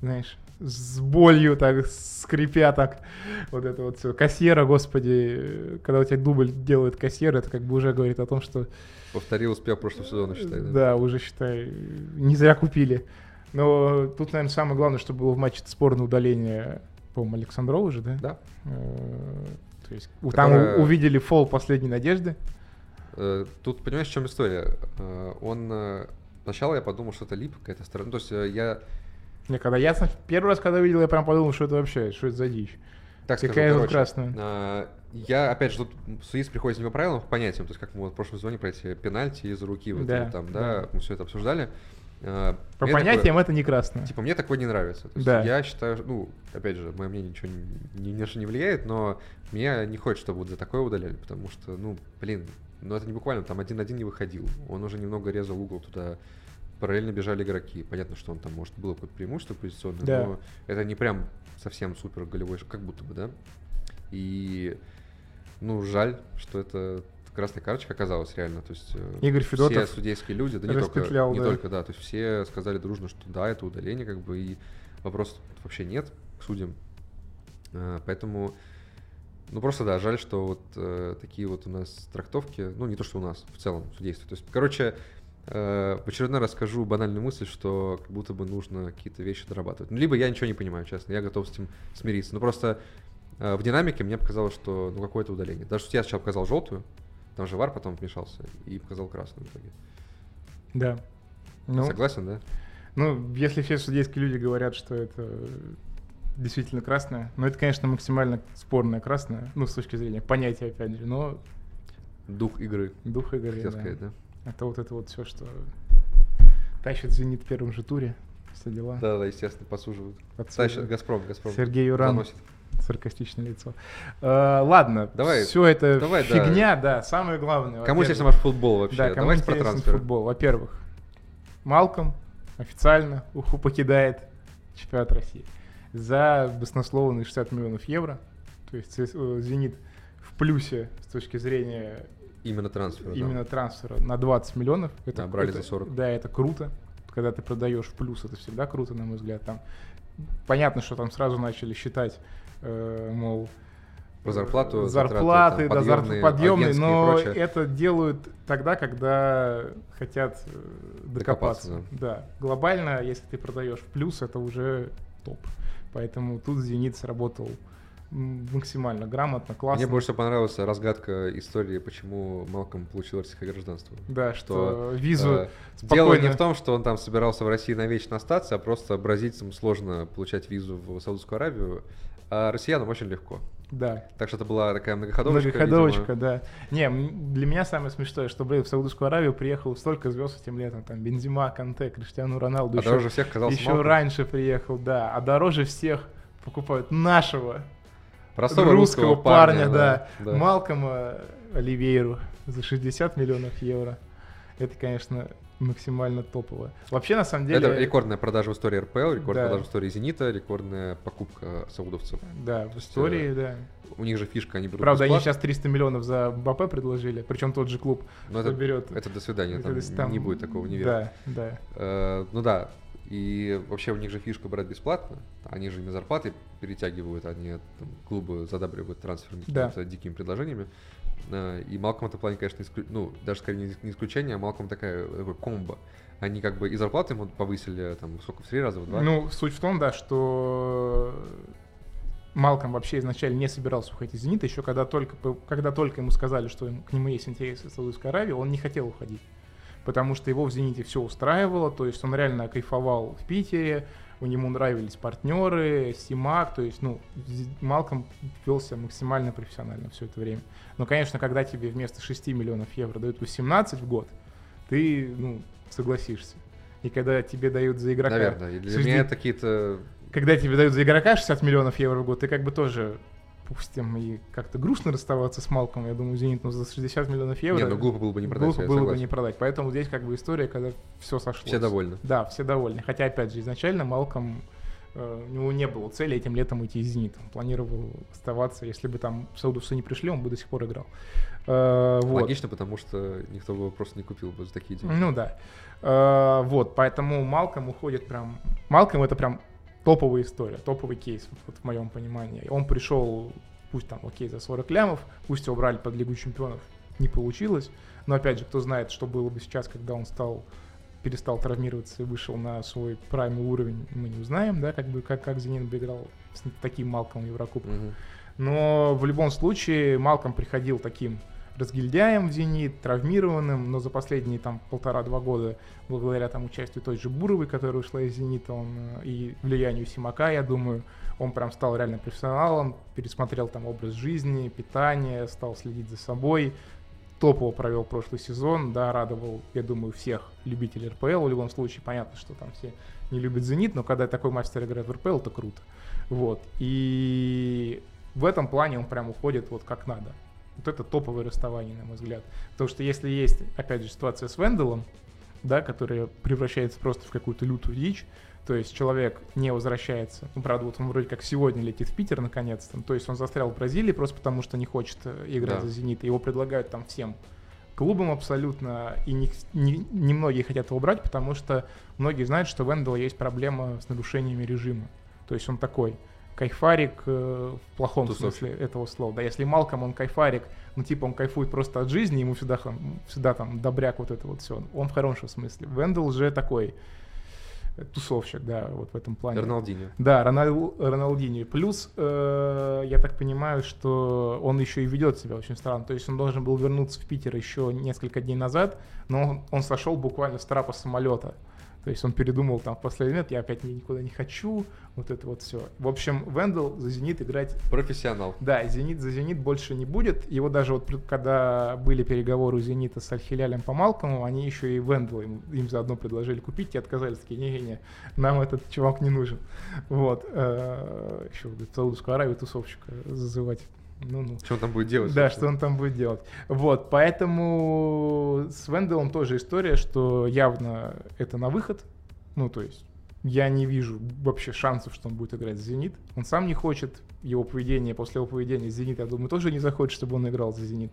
знаешь, с болью так, скрипя так. Вот это вот все. Кассира, господи, когда у тебя дубль делает кассир, это как бы уже говорит о том, что Повторил успех прошлого сезона, считай, да? да, уже, считай, не зря купили. Но тут, наверное, самое главное, что было в матче, это спорное удаление, по-моему, Александрова же, да? Да. Э, То есть Которая- там увидели фол последней надежды. Э, Тут, понимаешь, в чем история? Э, Он... Сначала я подумал, что это лип какая-то сторона. То есть я Не, когда я первый раз, когда видел, я прям подумал, что это вообще, что это за дичь. так скажу, Какая короче, красная? а, Я, опять же, тут судить приходится не по правилам, по понятиям. То есть, как мы вот в прошлом сезоне про эти пенальти из руки, вот Да, это там, да. да, мы все это обсуждали. А, По мне такое- понятиям это не красное. Типа, мне такое не нравится. То есть Да. я считаю, ну, опять же, мое мнение ничего не, что не влияет, но мне не хочется, чтобы вот за такое удаляли, потому что, ну, блин, ну это не буквально, там один-один не выходил. Он уже немного резал угол туда, параллельно бежали игроки. Понятно, что он там, может, было какое-то преимущество позиционное, Да. но это не прям совсем супер голевой, как будто бы, да? И, ну, жаль, что это красная карточка оказалась реально. То есть э, Игорь все Федотов судейские люди, да не только, не да. только, да, то есть все сказали дружно, что да, это удаление, как бы, и вопросов вообще нет к судьям. Э, Поэтому, ну просто да, жаль, что вот э, такие вот у нас трактовки, ну не то, что у нас, в целом судейство. То есть, короче, в очередной раз скажу банальную мысль, что как будто бы нужно какие-то вещи дорабатывать. Ну, либо я ничего не понимаю, честно, я готов с этим смириться. Но просто э, в динамике мне показалось, что ну какое-то удаление. Даже судья сначала показал желтую, там же вар потом вмешался и показал красную в итоге. Да. Ну, Согласен, да? ну, если все судейские люди говорят, что это действительно красное, но это, конечно, максимально спорное красное, ну, с точки зрения понятия, опять же, но Дух игры, дух игры, хотел да. сказать, да? Это вот это вот все, что тащит «Зенит» в первом же туре, все дела. Да, да, естественно, посуживают. Отсюда. Тащит Газпром, Газпром. Сергей Юран, заносит. саркастичное лицо. Э, ладно, Давай, все это давай, да. фигня, да. самое главное. Кому интересен ваш футбол вообще? Да, кому Давайте про трансферы. футбол. Во-первых, Малком официально Уху покидает чемпионат России за баснословные 60 миллионов евро. То есть э, «Зенит» в плюсе с точки зрения Именно трансфер, да. именно трансфера на 20 миллионов. Да, брали это- за 40. Да, это круто. Когда ты продаешь в плюс, это всегда круто, на мой взгляд. Там понятно, что там сразу начали считать, э, мол, Про зарплату, э, затраты, зарплаты, там, да, зар- подъемные, подъемные, агентские и но это делают тогда, когда хотят э, докопаться. Докопаться, да. глобально, если ты продаешь в плюс, это уже топ. Поэтому тут Зенит сработал максимально грамотно, классно. Мне больше всего понравилась разгадка истории, почему Малком получил российское гражданство. Да, что, что визу Э, Дело не спокойно- в том, что он там собирался в России навечно остаться, а просто бразильцам сложно получать визу в Саудовскую Аравию, а россиянам очень легко. Да, Так что это была такая многоходовочка. Многоходовочка, видимо. да. Не, для меня самое смешное, что, блин, в Саудовскую Аравию приехало столько звезд этим летом. Там Бензима, Канте, Криштиану Роналду. А еще, дороже всех оказался еще Малком. раньше приехал, да. А дороже всех покупают нашего Простого русского, парня, да. да. Малкома Оливейру за 60 миллионов евро. Это, конечно, максимально топово. Вообще, на самом деле... Это рекордная продажа в истории РПЛ, рекордная Да. продажа в истории Зенита, рекордная покупка саудовцев. Да, в истории, да. У них же фишка, они берут Правда, они бесплатно, сейчас 300 миллионов за БП предложили, причем тот же клуб но это, берет. это до свидания, там, есть там- не будет такого, не верю. Да, да. Э, ну да, и вообще у них же фишка брать бесплатно, они же на зарплаты перетягивают, они там, клубы задабривают трансферами Да. какими-то дикими предложениями. Э, И Малком в этом плане, конечно, исклю- ну, даже скорее не- не исключение, а Малком такая, такой комбо. Они как бы и зарплаты ему повысили, там, сколько, в три раза, в два? Ну, суть в том, да, что Малком вообще изначально не собирался уходить из «Зенита», еще когда только, когда только ему сказали, что к нему есть интерес из Саудовской Аравии, он не хотел уходить. Потому что его в «Зените» все устраивало, то есть он реально кайфовал в Питере, у него нравились партнеры, Симак, то есть, ну, Малком вел себя максимально профессионально все это время. Но, конечно, когда тебе вместо 6 миллионов евро дают 18 в год, ты, ну, согласишься. И когда тебе дают за игрока... Наверное. И для 60 меня это какие-то... когда тебе дают за игрока 60 миллионов евро в год, ты как бы тоже, пустим, и как-то грустно расставаться с Малком, я думаю, Зенит, но за 60 миллионов евро... Не, ну глупо было бы не продать, глупо было бы согласен. не продать. Поэтому здесь как бы история, когда все сошлось. Все довольны. Да, все довольны. Хотя, опять же, изначально Малком, э, у него не было цели этим летом уйти из «Зенита». Он планировал оставаться, если бы там саудовцы не пришли, он бы до сих пор играл. Э, вот. Логично, потому что никто бы его просто не купил бы за такие деньги. Ну да. Э, вот, поэтому Малком уходит прям... Малком это прям топовая история, топовый кейс, вот, в моем понимании. Он пришел, пусть там, окей, за 40 лямов, пусть его брали под Лигу Чемпионов, не получилось. Но опять же, кто знает, что было бы сейчас, когда он стал перестал травмироваться и вышел на свой прайм уровень, мы не узнаем, да, как бы как, как Зенит бы играл с таким Малком в Еврокубках. Мгм. Но в любом случае Малком приходил таким разгильдяем в «Зенит», травмированным, но за последние там полтора-два года, благодаря там участию той же Буровой, которая ушла из «Зенита», он, э, и влиянию Симака, я думаю, он прям стал реально профессионалом, пересмотрел там образ жизни, питание, стал следить за собой, топово провел прошлый сезон, да, радовал, я думаю, всех любителей РПЛ. В любом случае, понятно, что там все не любят «Зенит», но когда такой мастер играет в РПЛ, это круто. Вот. И в этом плане он прям уходит вот как надо. Вот это топовое расставание, на мой взгляд. Потому что если есть, опять же, ситуация с Венделом, да, которая превращается просто в какую-то лютую дичь, то есть человек не возвращается. Ну, правда, вот он вроде как сегодня летит в Питер наконец-то. То есть он застрял в Бразилии просто потому, что не хочет э, играть да. за «Зенит». Его предлагают там всем клубам абсолютно, и не, не, не многие хотят его брать, потому что многие знают, что в Эндела есть проблема с нарушениями режима. То есть он такой кайфарик э, в плохом Тусовщик. смысле этого слова. Да, если Малком он кайфарик, ну типа он кайфует просто от жизни, ему всегда, всегда там добряк вот это вот все. Он в хорошем смысле. Вендел же такой тусовщик, да, вот в этом плане. Роналдинho. Да, Ронал, Роналдинho. Плюс, э, я так понимаю, что он еще и ведет себя очень странно. То есть он должен был вернуться в Питер еще несколько дней назад, но он, он сошел буквально с трапа самолета. То есть он передумал там в последний момент, я опять никуда не хочу, вот это вот все. В общем, Вендел за «Зенит» играть... Профессионал. Да, «Зенит» за «Зенит» больше не будет. Его даже вот когда были переговоры у «Зенита» с Альхилялем по Малкому, они еще и Вендел им, им заодно предложили купить, и отказались, такие, не-не-не, нам этот чувак не нужен. Вот. Э, еще в Саудовскую Аравию тусовщика зазывать. Ну-ну. Что он там будет делать? Да, что он там будет делать. Вот, поэтому с Венделом тоже история, что явно это на выход. Ну, то есть я не вижу вообще шансов, что он будет играть за «Зенит». Он сам не хочет, его поведение, после его поведения «Зенит», я думаю, тоже не захочет, чтобы он играл за «Зенит».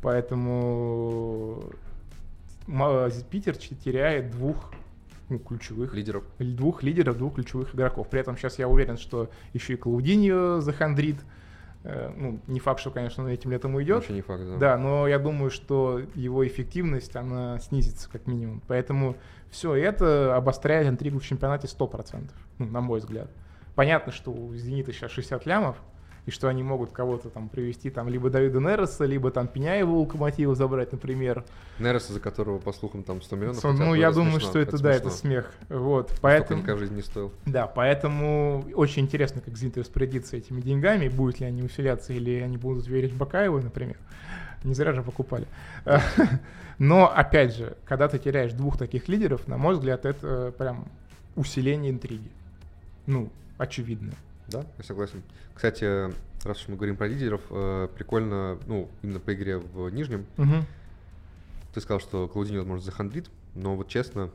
Поэтому Питер теряет двух ну, ключевых лидеров. Двух лидеров, двух ключевых игроков. При этом сейчас я уверен, что еще и Клаудиньо захандрит. Э, ну, не факт, что, конечно, он этим летом уйдет. Вообще не факт, да. Да, но я думаю, что его эффективность, она снизится как минимум. Поэтому все это обостряет интригу в чемпионате 100%, ну, на мой взгляд. Понятно, что у «Зенита» сейчас 60 лямов, и что они могут кого-то там привести, там, либо Давида Нереса, либо там Пеняева у Локомотива забрать, например. Нереса, за которого, по слухам, там 100 миллионов. So, ну, я думаю, смешно, что это, это да, это смех. Вот, поэтому... в жизни не стоил. Да, поэтому очень интересно, как Зенит распорядится этими деньгами, будут ли они усиляться, или они будут верить Бакаеву, например. Не зря же покупали. Но, опять же, когда ты теряешь двух таких лидеров, на мой взгляд, это прям усиление интриги. Ну, очевидно. Да, я согласен. Кстати, раз уж мы говорим про лидеров, э, прикольно, ну, именно по игре в Нижнем, угу. ты сказал, что Клаудинho, возможно, захандрит, но вот честно,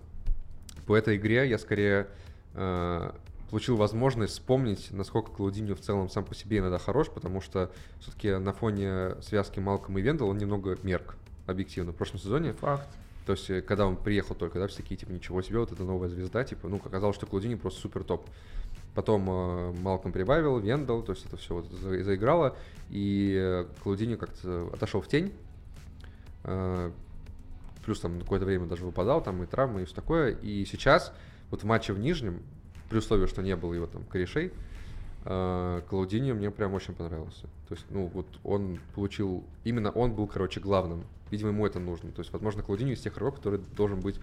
по этой игре я скорее э, получил возможность вспомнить, насколько Клаудинho в целом сам по себе иногда хорош, потому что все-таки на фоне связки Малком и Вендел он немного мерк, объективно, в прошлом сезоне. Факт. То есть, э, когда он приехал только, да, все такие, типа, ничего себе, вот это новая звезда, типа, ну, оказалось, что Клаудини просто супер топ. Потом э, Малком прибавил, Вендел, то есть это все вот за, заиграло, и э, Клаудини как-то отошел в тень. Э, плюс там какое-то время даже выпадал, там и травмы, и все такое. И сейчас, вот в матче в Нижнем, при условии, что не было его там корешей, э, Клаудини мне прям очень понравился. То есть, ну, вот он получил, именно он был, короче, главным. Видимо, ему это нужно. То есть, возможно, Клаудини из тех игроков, который должен быть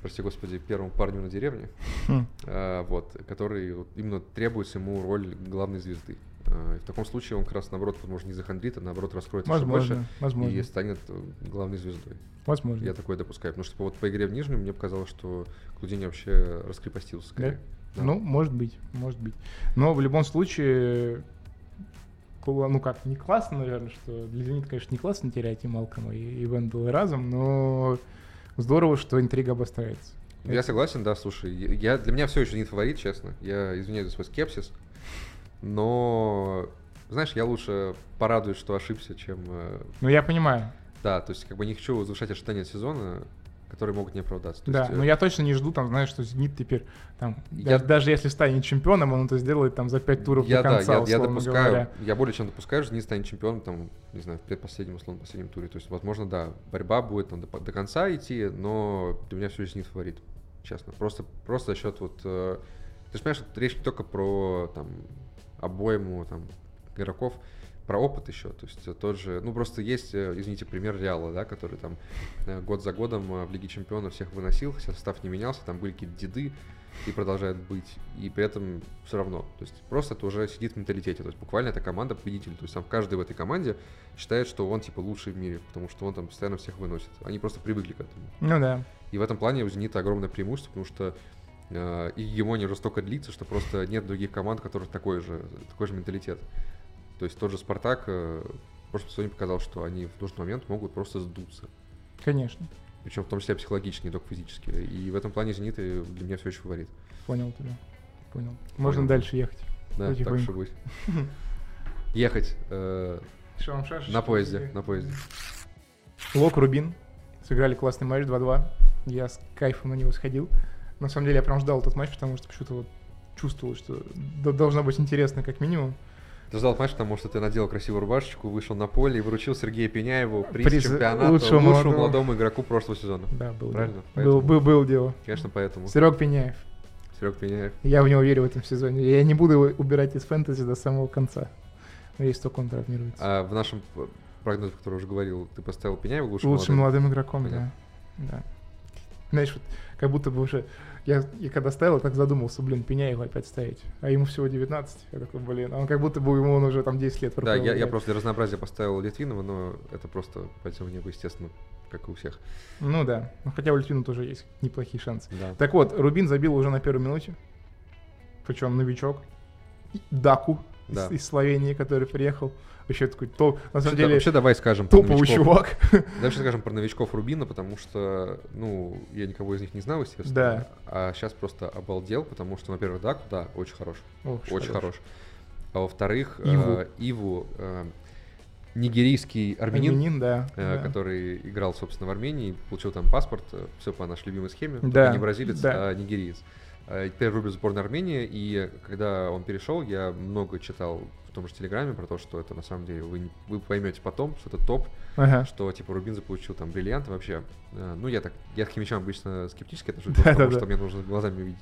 прости господи, первому парню на деревне, хм. а, вот, который вот, именно требуется ему роль главной звезды. А, в таком случае он как раз наоборот, возможно, не захандрит, а наоборот раскроется возможно, больше возможно. и станет э, главной звездой. Возможно. Я такое допускаю. Потому что вот по игре в Нижнем мне показалось, что Клудини вообще раскрепостился скорее. Да? Да. Ну, может быть, может быть. Но в любом случае, ну как, не классно, наверное, что для Зенита, конечно, не классно терять и Малкома, и, и Вендела разом, но здорово, что интрига обостряется. Я согласен, да, слушай, я, для меня все еще не фаворит, честно. Я извиняюсь за свой скепсис, но, знаешь, я лучше порадуюсь, что ошибся, чем... Э, ну, я понимаю. Да, то есть как бы не хочу возвышать ожидания сезона, которые могут не оправдаться. То да, есть, но э, я точно не жду, там, знаешь, что Зенит теперь, там, я... даже если станет чемпионом, он это сделает там за пять туров я, до конца, да, я, я допускаю, говоря. я более чем допускаю, что Зенит станет чемпионом, там, не знаю, в предпоследнем, условно, последнем туре. То есть, возможно, да, борьба будет там до, до конца идти, но для меня все еще Зенит фаворит, честно. Просто, просто за счет вот... Э, ты же понимаешь, речь не только про там обойму там игроков, про опыт еще. То есть э, тот же, ну просто есть, э, извините, пример Реала, да, который там э, год за годом в Лиге Чемпионов всех выносил, хотя состав не менялся, там были какие-то деды и продолжают быть, и при этом все равно. То есть просто это уже сидит в менталитете. То есть буквально эта команда победитель. То есть там каждый в этой команде считает, что он типа лучший в мире, потому что он там постоянно всех выносит. Они просто привыкли к этому. Ну да. И в этом плане у «Зенита» огромное преимущество, потому что и гегемония уже столько длится, что просто нет других команд, у которых такой же, такой же менталитет. То есть тот же «Спартак» э, просто сегодня показал, что они в нужный момент могут просто сдуться. Конечно. Причем в том числе психологически, не только физически. И в этом плане «Зенит» для меня все еще фаворит. Понял тебя. Понял. Можно Понял. дальше ехать. Да, так что будет. Ехать э, на поезде, на поезде. Лок, Рубин. Сыграли классный матч 2-2. Я с кайфом на него сходил. На самом деле я прям ждал этот матч, потому что почему-то вот чувствовал, что должно быть интересно как минимум. Ты ждал матч, потому что ты надел красивую рубашечку, вышел на поле и вручил Сергею Пеняеву приз, Приз чемпионата лучшему лучшему, молодому. молодому игроку прошлого сезона. Да, был Правильно, Был, был, был дело. Конечно, поэтому. Серег Пеняев. Серег Пеняев. Я в него верю в этом сезоне. Я не буду его убирать из фэнтези до самого конца. Есть только он травмируется. А в нашем прогнозе, который уже говорил, ты поставил Пеняева лучшим Лучшим молодым? молодым игроком, Понятно. да. да. Знаешь, вот как будто бы уже... Я, я когда ставил, я так задумался, блин, Пеняева опять ставить. А ему всего 19. Я такой, блин, а он как будто бы ему он уже там 10 лет Да, я, я просто для разнообразия поставил Литвинова, но это просто пойдем в небо, естественно, как и у всех. Ну да. Ну, хотя у Литвина тоже есть неплохие шансы. Да. Так вот, Рубин забил уже на первой минуте. Причем новичок. И Даку Да. из, из Словении, который приехал. Вообще такой топ. На Вообще, самом да- деле, вообще давай скажем про топовый новичков. чувак. Давай вообще скажем про новичков Рубина, потому что, ну, я никого из них не знал, естественно. Да. А сейчас просто обалдел, потому что, во-первых, Даку, да, очень хорош. Ох, Очень хорош. хорош. А во-вторых, Иву. э, Иву, э, нигерийский армянин, Армянин, да. э, да. который играл, собственно, в Армении, получил там паспорт, все по нашей любимой схеме, Да, не бразилец, да. а нигериец. Э, Теперь рубит сборной Армении, и когда он перешел, я много читал в том же Телеграме про то, что это на самом деле вы, вы поймете потом, что это топ, Ага. что типа Рубин заполучил там бриллиант вообще. э, Ну, я так, я к химичам обычно скептически отношусь, потому что мне нужно глазами увидеть.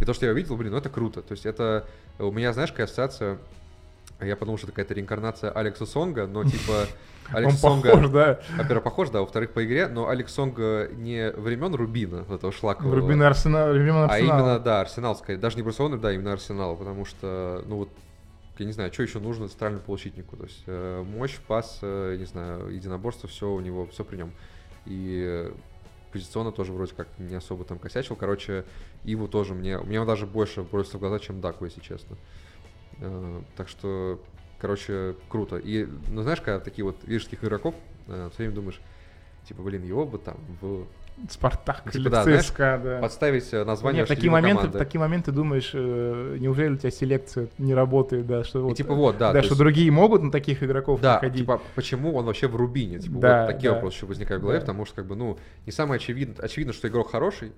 И то, что я увидел, блин, ну это круто. То есть это у меня, знаешь, какая ассоциация, я подумал, что это какая-то реинкарнация Алекса Сонга, но типа Он Алекс Сонга, похож, да. во-первых, похож, да, во-вторых, по игре, но Алекс Сонга не времен Рубина, вот этого шлакового, Рубин Арсенал, времен а Арсенала. именно, да, Арсенал, скорее, даже не Барселона, да, именно Арсенал, потому что, ну вот, я не знаю, что еще нужно центральному полузащитнику, то есть э, мощь, пас, э, не знаю, единоборство, все у него, все при нем. И позиционно тоже вроде как не особо там косячил, короче, Иву тоже мне, мне он даже больше бросился в глаза, чем Даку, если честно. Э, так что, короче, круто. И, ну знаешь, когда такие вот виржских игроков, э, все время думаешь, типа, блин, его бы там в Спартак Типа, или да, знаешь, ЦСКА, да. подставить э, название Нет, такие моменты, в команды. такие моменты думаешь, э, неужели у тебя селекция не работает, да, что И вот, типа вот, да, да, то что есть- другие могут на таких игроков Да, приходить. типа, почему он вообще в Рубине? Типа, Да, вот такие да. вопросы еще возникают в голове, Да. потому что, как бы, ну, не самое очевидно, очевидно, что игрок хороший,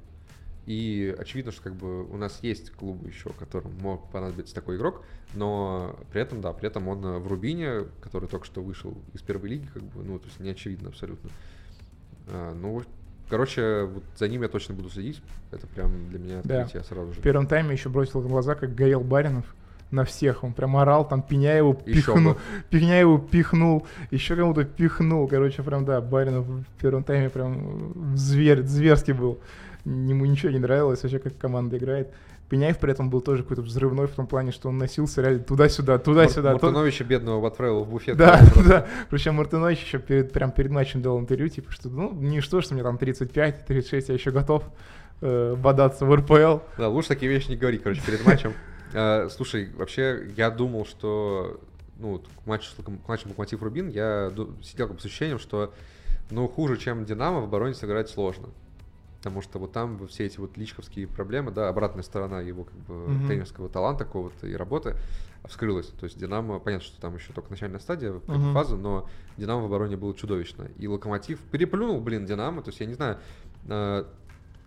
и очевидно, что, как бы, у нас есть клубы еще, которым мог понадобиться такой игрок, но при этом, да, при этом он э, в Рубине, который только что вышел из первой лиги, как бы, ну, то есть не очевидно абсолютно. А, ну, короче, вот за ним я точно буду следить, это прям для меня Да. открытие сразу же. В первом тайме еще бросил глаза, как Гаел Баринов на всех. Он прям орал, там Пеняеву пихнул. Пеняеву пихнул, еще кому-то пихнул. Короче, прям, да, Баринов в первом тайме прям зверь, зверский был. Ему ничего не нравилось вообще, как команда играет. Пеняев при этом был тоже какой-то взрывной в том плане, что он носился реально туда-сюда, туда-сюда. Мар- Мартыновича бедного отправил в буфет. Да, да. Причем Мартынович еще перед, прям перед матчем дал интервью, типа, что ну, ничто, что мне там 35, 36, я еще готов э, бодаться в РПЛ. Да, лучше такие вещи не говори, короче, перед матчем. Э, Слушай, вообще, я думал, что ну, к матчу, к матчу Локомотив Рубин я сидел как с ощущением, что ну, хуже, чем Динамо, в обороне сыграть сложно. Потому что вот там все эти вот личковские проблемы, да, обратная сторона его как бы Мгм. тренерского таланта какого-то и работы вскрылась. То есть Динамо, понятно, что там еще только начальная стадия, Мгм. фаза, но Динамо в обороне было чудовищно. И Локомотив переплюнул, блин, Динамо. То есть я не знаю, э,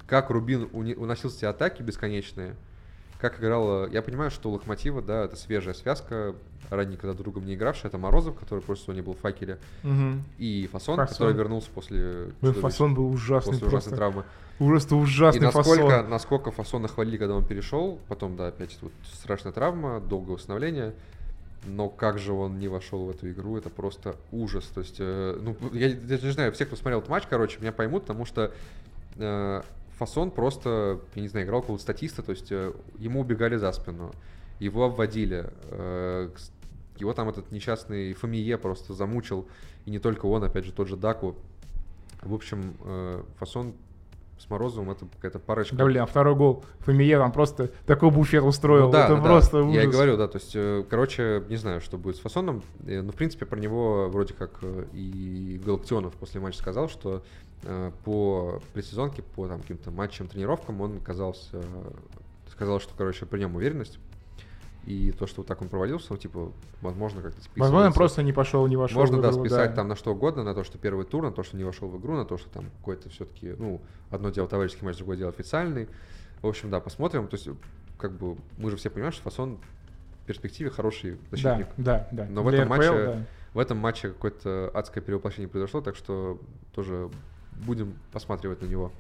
как Рубин уносил эти атаки бесконечные, как играл... Я понимаю, что у Локомотива, да, это свежая связка, ранее когда друг другом не игравший, это Морозов, который просто не был в факеле, Мгм. и Фасон, Фасон. который вернулся после Блин, фасон был ужасный после ужасной просто. травмы. Просто И ужасный насколько, фасон. насколько Фасона хвалили, когда он перешел, потом, да, опять вот страшная травма, долгое восстановление. но как же он не вошел в эту игру, это просто ужас. То есть, э, ну, я, я не знаю, все, кто смотрел этот матч, короче, меня поймут, потому что э, Фасон просто, я не знаю, играл какого-то статиста, то есть э, ему убегали за спину, его обводили, э, его там этот несчастный Фамие просто замучил, и не только он, опять же, тот же Даку. В общем, э, Фасон с Морозовым это какая-то парочка. Да, блин, а второй гол Фамие там просто такой буфет устроил. Ну да, это да, просто да. ужас. Я и говорю, да, то есть, короче, не знаю, что будет с Фасоном, но, в принципе, про него вроде как и Галактионов после матча сказал, что по предсезонке, по там каким-то матчам, тренировкам он казался, э, сказал, что, короче, при нем уверенность, и то, что вот так он провалился, ну, типа, возможно, как-то Возможно, списывается. просто не пошел, не вошел. Можно, в да, игру, списать там на что угодно, на то, что первый тур, на то, что не вошел в игру, на то, что там какой-то все-таки, ну, одно дело товарищеский матч, другое дело официальный. В общем, да, посмотрим. То есть, как бы, мы же все понимаем, что Фасон в перспективе хороший защитник. Да, да, да. Но в Для этом РПЛ, матче- да. В этом матче какое-то адское перевоплощение произошло, так что тоже будем посматривать на него,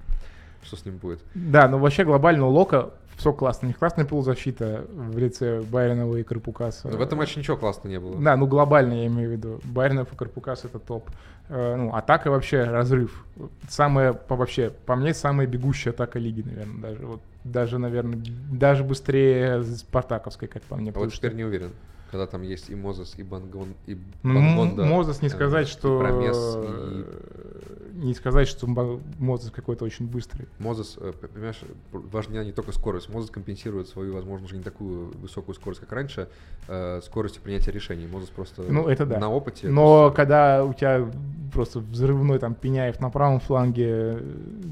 что с ним будет. Да, но вообще глобально у Лока все классно. У них классная полузащита в лице Байренова и Карпукаса. Но в этом матче ничего классного не было. Да, ну глобально я имею в виду. Байренов и Карпукас это топ. Э, ну, атака вообще разрыв. Самая, по, вообще, по мне, самая бегущая атака лиги, наверное, даже. Вот, даже, наверное, даже быстрее Спартаковской, как по мне. А вот теперь не уверен. Когда там есть и Мозес, и Бангон, и Ну, Бангонда. Мозес не э, сказать, и что... Промес, э, и Не сказать, что Мозес какой-то очень быстрый. Мозес, э, понимаешь, важна не только скорость. Мозес компенсирует свою, возможно, уже не такую высокую скорость, как раньше, э, скоростью принятия решений. Мозес просто Ну, это да. на опыте. Но есть, когда у тебя просто взрывной там Пеняев на правом фланге,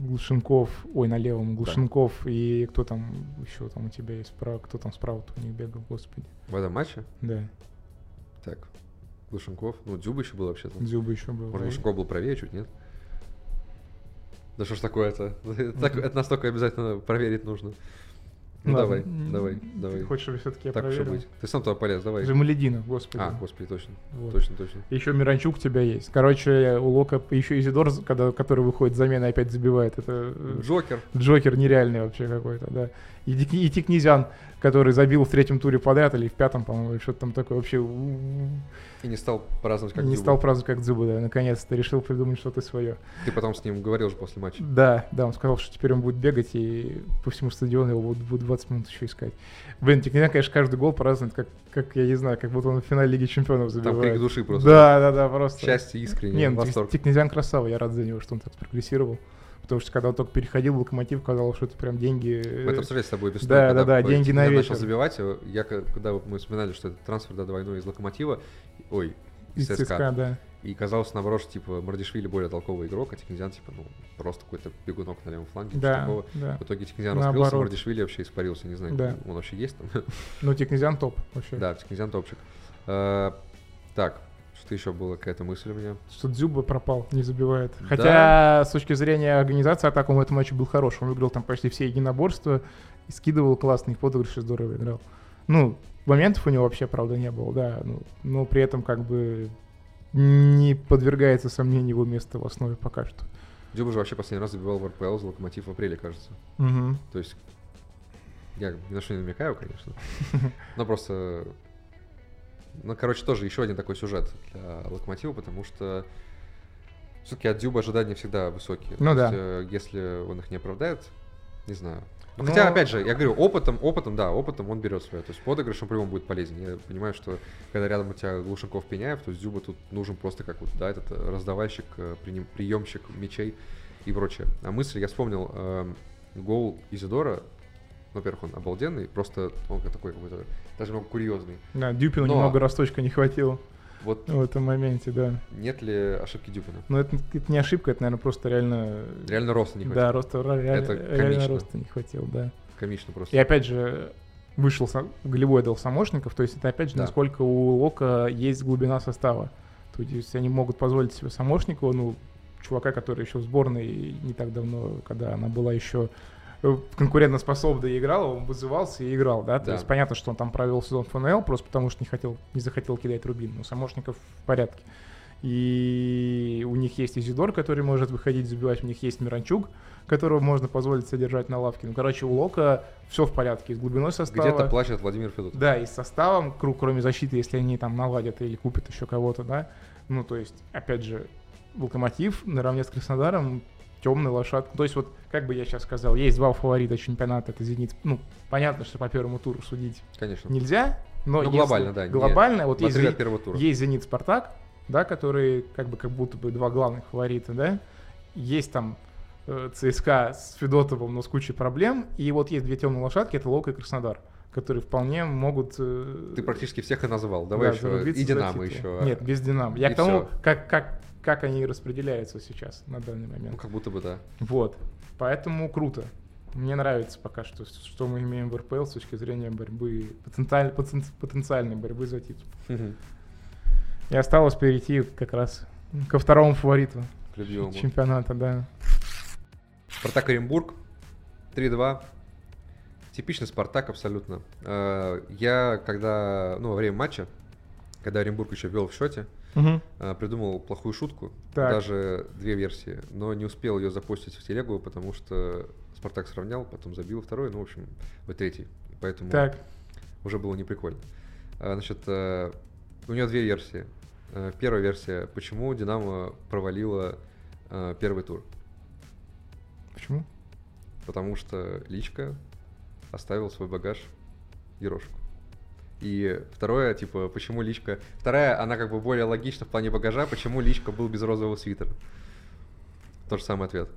Глушенков, ой, на левом Глушенков и кто там еще там у тебя есть справа, кто там справа у них бегал, господи. в этом матче, Да, так, Глушенков, ну, Дзюба еще был вообще-то. Дзюба еще был. Может, Глушенков был правее чуть, нет? Да что ж такое-то? Так- Это настолько обязательно проверить нужно. Ну, Ладно. давай, давай, давай. Хочешь, чтобы все-таки я Так и проверил? быть. Ты сам туда полез, давай. Жемалединов, господи. А, господи, точно. Вот. Точно, точно. Еще Миранчук у тебя есть. Короче, у Лока еще Изидор, когда, который выходит замена, опять забивает. Это э, Джокер. Джокер нереальный вообще какой-то, да. И, Ди- и Тикнезян, который забил в третьем туре подряд или в пятом, по-моему, или что-то там такое вообще И не стал праздновать как не Дзюба. стал праздновать как Дзюба, да, наконец-то решил придумать что-то свое. Ты потом с ним говорил же после матча. Да, да, он сказал, что теперь он будет бегать, и по всему стадиону его будут, будут 20 минут еще искать. Блин, Тикнезян, конечно, каждый гол празднует, как, как, я не знаю, как будто он в финале Лиги Чемпионов Там забивает. крик души просто. Да, да, да, просто. Счастье искреннее, Не, ну, восторг. Тик- Тикнезян красава, я рад за него, что он так прогрессировал. Потому что когда он только переходил в локомотив, казалось, что это прям деньги. Мы это обсуждали с тобой весной, да, да, да, деньги на Тикнезян вечер. начал забивать, э, я, когда мы вспоминали, что это трансфер до двойной из Локомотива, ой, из ЦСКА, ЦСКА, да. и казалось, наоборот, что, типа, Мардишвили более толковый игрок, а Тикнезян, типа, ну, просто какой-то бегунок на левом фланге, Да, такого. да. В итоге Тикнезян раскрылся. Мардишвили вообще испарился, не знаю, Да. он вообще есть там. Ну, Тикнезян топ вообще. Да, Тикнезян топчик. Э, Так, что еще было, какая-то мысль у меня. Что Дзюба пропал, не забивает. Да. Хотя, с точки зрения организации атаку он в этом матче был хорош. Он выиграл там почти все единоборства, и скидывал классные подыгрыши, здорово играл. Ну, моментов у него вообще, правда, не было, да. Ну, но при этом как бы не подвергается сомнению его место в основе пока что. Дзюба же вообще последний раз забивал в РПЛ за Локомотив в апреле, кажется. Мгм. То есть, я ни на что не намекаю, конечно. Но просто... Ну, короче, тоже еще один такой сюжет для Локомотива, потому что все-таки от Дзюба ожидания всегда высокие. Ну да. есть, э, если он их не оправдает, не знаю. Ну, Но- Хотя, опять же, я говорю, опытом, опытом, да, опытом он берет свое. То есть подыгрыш он по-любому будет полезен. Я понимаю, что когда рядом у тебя Глушенков Пеняев, то есть Дзюба тут нужен просто как вот, да, этот э, раздавальщик, э, приемщик мячей и прочее. А мысль, я вспомнил эм, гол Изидора, во-первых, он обалденный, просто он такой какой-то, даже немного курьезный. Да, Дюпину Но- немного росточка не хватило Вот в этом моменте, да. нет ли ошибки Дюпина? Но это, это не ошибка, это, наверное, просто реально... Реально роста не хватило. Да, роста, ре- реально, Это реально комично. роста не хватило, да. Комично просто. И опять же, вышел сам- голевой дал Самошников, то есть это опять же, Да. насколько у Лока есть глубина состава. То есть они могут позволить себе Самошникова, ну, чувака, который еще в сборной не так давно, когда она была еще э, конкурентоспособна и играла, он вызывался и играл, да? То Да. есть понятно, что он там провел сезон ФНЛ, просто потому что не хотел, не захотел кидать Рубин, но Самошников в порядке. И у них есть Изидор, который может выходить забивать, у них есть Миранчук, которого можно позволить содержать на лавке. Ну, короче, у Лока все в порядке, с глубиной состава. Где-то плачет Владимир Федотов. Да, и с составом, кроме защиты, если они там наладят или купят еще кого-то, да. Ну, то есть, опять же, Локомотив наравне с Краснодаром темный лошадка. То есть, вот, как бы я сейчас сказал, есть два фаворита чемпионата, это Зенит. Ну, понятно, что по первому туру судить Конечно. нельзя, но Ну, если глобально, да, не- Глобально, вот В есть, от первого тура. есть Зенит Спартак, да, которые как бы как будто бы два главных фаворита, да. Есть там э, ЦСКА с Федотовым, но с кучей проблем. И вот есть две темные лошадки, это Лока и Краснодар, которые вполне могут... э, Ты практически всех и назвал. Давай да, еще и Динамо еще. Нет, без Динамо. Я И к тому, всё. как, как, как они распределяются сейчас на данный Ну, момент. как будто бы да. Вот. Поэтому круто. Мне нравится пока что, что мы имеем в РПЛ с точки зрения борьбы, потенциаль- потен- потенциальной борьбы за титул. И осталось перейти как раз ко второму фавориту любимому. чемпионата, да. Спартак Оренбург 3-2. Типичный Спартак абсолютно. Э, Я когда, ну, во время матча, когда Оренбург еще вел в счете, э, придумал плохую шутку, Так. даже две версии, но не успел ее запустить в телегу, потому что Спартак сравнял, потом забил второй, ну, в общем, в третий. Поэтому Так, уже было не прикольно. А, Значит, э, у него две версии. Э, Первая версия, почему Динамо провалила э, первый тур. почему? Потому что Личка оставил свой багаж Ерошку. И второе, типа, почему Личка... Вторая, она как бы более логична в плане багажа, почему Личка был без розового свитера. Тот же самый ответ.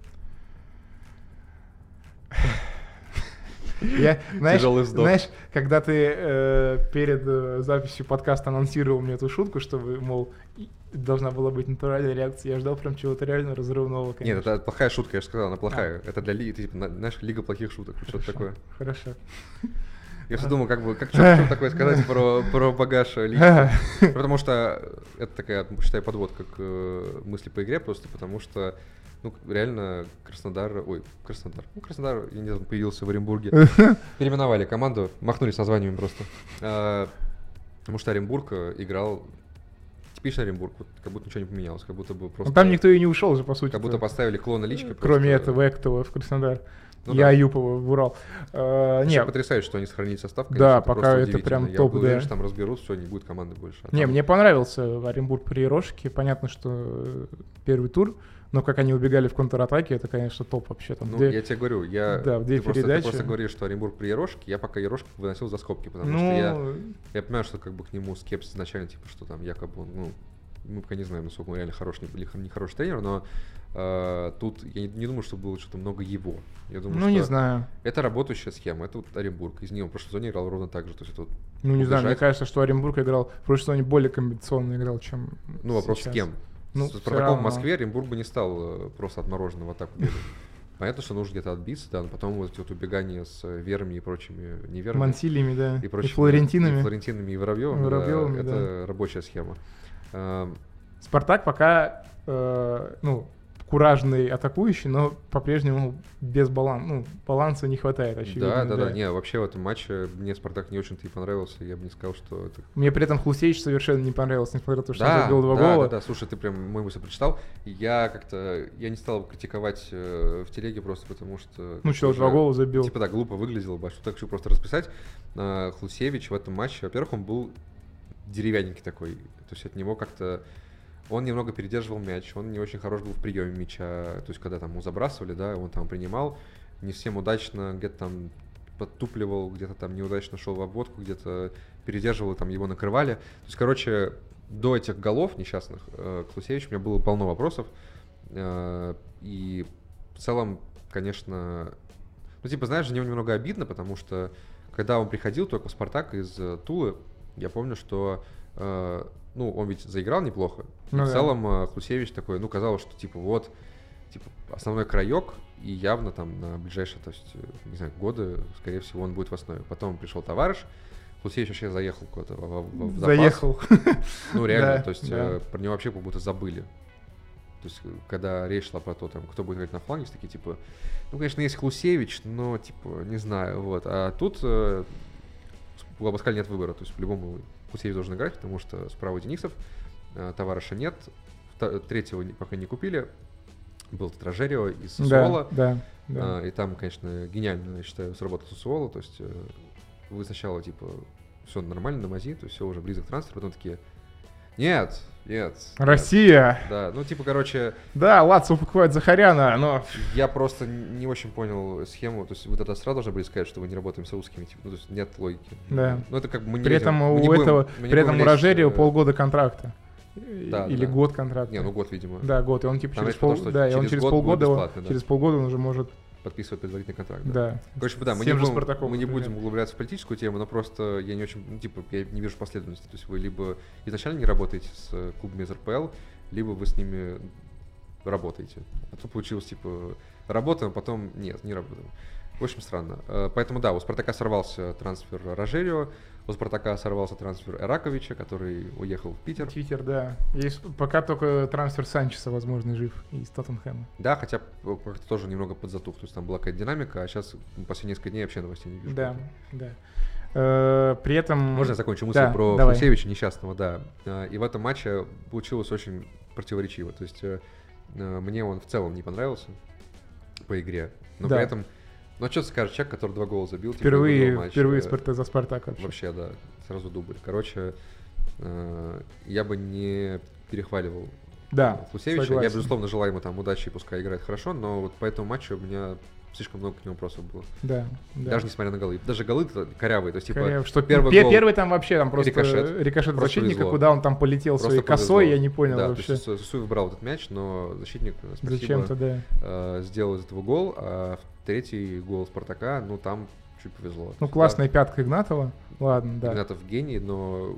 Я, знаешь, Тяжелый вздох. знаешь, когда ты э, перед э, записью подкаста анонсировал мне эту шутку, чтобы, мол, должна была быть натуральная реакция, я ждал прям чего-то реально разрывного, конечно. Нет, это плохая шутка, я же сказал, она плохая. Это для лиги, типа, на- знаешь, лига плохих шуток, что-то такое. Хорошо. Я все думал, как бы, как что такое сказать про, про багаж Личка. Потому что это такая, считай, подводка к э, мысли по игре, просто потому что, ну, реально Краснодар, ой, Краснодар, ну, Краснодар, я не знаю, появился в Оренбурге. Переименовали команду, махнули с названиями просто. А, Потому что Оренбург э, играл, типичный Оренбург, вот как будто ничего не поменялось, как будто бы просто... Ну, там никто и не ушел же, по сути. Как будто поставили клона Личка. Кроме просто- этого, Эктова в Краснодар. Ну и да. Аюпова в Урал. Э, Вообще Не, потрясающе, что они сохранили состав. Да, конечно, пока это прям Я топ, был уверен, да. что там разберут, все, не будет команды больше. А не, там- мне понравился Оренбург при Ерошке. Понятно, что э, первый тур, но как они убегали в контратаке, это, конечно, топ вообще. Там, Ну, где- я тебе говорю, я... Да, в две ты просто, ты передачи. просто говоришь, что Оренбург при Ерошке, я пока Ерошку выносил за скобки, потому ну, что я, я понимаю, что как бы к нему скепсис изначально, типа, что там якобы он, ну, мы пока не знаем, насколько он реально хороший или не хороший тренер, но э, тут я не, не думаю, что было что-то много его. Я думаю, ну, не что знаю. это работающая схема, это вот Оренбург. Из него в прошлом сезоне играл ровно так же. То есть это вот, Ну, не знаю, мне убежать. кажется, что Оренбург играл в прошлом сезоне более комбинационно играл, чем ну, вопрос сейчас. с кем? Ну, с Спартаком в. Москве Оренбург бы не стал э, просто отмороженным в атаку бегать. Понятно, что нужно где-то отбиться, да, но потом вот эти вот убегания с э, верами и прочими неверами. Мансилиями, да, и и, прочими, флорентинами. И флорентинами и Воробьевым, Воробьёвыми, это рабочая схема. Эм, Спартак пока, э, ну, куражный атакующий, но по-прежнему без баланса, ну, баланса не хватает, очевидно. Да, да, да, не, вообще в этом матче мне Спартак не очень-то и понравился, я бы не сказал, что это... Мне при этом Хлусевич совершенно не понравился, несмотря на то, что он Да, забил два да, гола. да, да, слушай, ты прям мой мысль прочитал. Я как-то, я не стал критиковать э, в телеге просто потому, что... Ну что, тоже, два гола забил. Типа, да, глупо выглядело бы, а что так хочу просто расписать. А, Хлусевич в этом матче, во-первых, он был деревянненький такой. То есть от него как-то... Он немного передерживал мяч, он не очень хорош был в приеме мяча. То есть когда там ему забрасывали, да, он там принимал, не всем удачно, где-то там подтупливал, где-то там неудачно шел в обводку, где-то передерживал, там его накрывали. То есть, короче, до этих голов несчастных э, к Лусевичу у меня было полно вопросов. Э, и в целом, конечно, ну, типа, знаешь, за него немного обидно, потому что когда он приходил только в Спартак из э, Тулы, я помню, что ну, он ведь заиграл неплохо. И Ну в да. целом э, Хлусевич такой, ну, казалось, что типа вот типа основной краек, и явно там на ближайшие, то есть, э, не знаю, годы, скорее всего, он будет в основе. Потом пришел товарищ, Хлусевич вообще заехал куда-то в, в- в запас. Заехал. Ну, реально, Да, то есть да. э, про него вообще как будто забыли. То есть, когда речь шла про то, там, кто будет играть на фланге, такие, типа, ну, конечно, есть Хлусевич, но, типа, не знаю, вот. А тут э, у Абаскаль нет выбора, то есть, по-любому Хлусевич должен играть, потому что справа Денисов, э, товарища нет, третьего пока не купили. Был Тражерио из Да, Сосуола. да, да. А, и там, конечно, гениально, я считаю, сработал Сосуола. То есть э, вы сначала, типа, все нормально на мази, то есть все уже близок к трансферу, потом такие, нет, нет. нет». Россия! Да, ну, типа, короче, Да, Лацо покупает Захаряна, но... я просто не очень понял схему. То есть вы тогда сразу должны были сказать, что вы не работаем с русскими, типа, ну, то есть нет логики. Да. Ну, это как бы мы не При этом мы у этого, мы при этом у Рожерио э, полгода контракта. Да, Или да. год контракта. Не, ну год, видимо. Да, год, и он типа Там через потому, пол, что да, и он через через полгода, он- да. через полгода он уже может, Подписывать предварительный контракт. да. Короче, да, мы не, будем, Спартаком, мы не будем углубляться в политическую тему, но просто я не очень, ну, типа, я не вижу последовательности. То есть вы либо изначально не работаете с э, клубами из РПЛ, либо вы с ними работаете. А тут получилось, типа, работаем, а потом нет, не работаем. Общем, странно. Э, Поэтому, да, у Спартака сорвался трансфер Рожерио, у Спартака сорвался трансфер Эраковича, который уехал в Питер. Твиттер, да. Есть пока только трансфер Санчеса, возможно, жив из Тоттенхэма. Да, хотя э, как-то тоже немного подзатух, то есть там была какая-то динамика, а сейчас последние несколько дней вообще новостей не вижу. Да, да. Э, При этом... Можно я закончу мысль Да, про давай. Хусевича несчастного, да. А, И в этом матче получилось очень противоречиво. То есть э, э, мне он в целом не понравился по игре, но Да. при этом, ну а что скажешь, человек, который два гола забил, типа, Впервые, матч, впервые э, Спарта- за Спартак вообще. Вообще, да, сразу дубль. Короче, э, я бы не перехваливал Да, Хусевича. Я, согласен. безусловно, желаю ему там удачи, пускай играет хорошо, но вот по этому матчу у меня слишком много к нему вопросов было. Да, да. Даже несмотря на голы. Даже голы корявые, то есть, типа, Коряев, что первый пе- гол- первый там вообще там просто Рикошет. рикошет, Просто защитника, повезло. куда он там полетел Просто своей косой, повезло. я не понял да, вообще. То есть Су- Суев брал этот мяч, но защитник, э, спасибо, Зачем-то, да. э, сделал из этого гол, а третий гол Спартака, ну там чуть повезло. Ну, классная пятка Игнатова. Ладно, да. Игнатов гений, но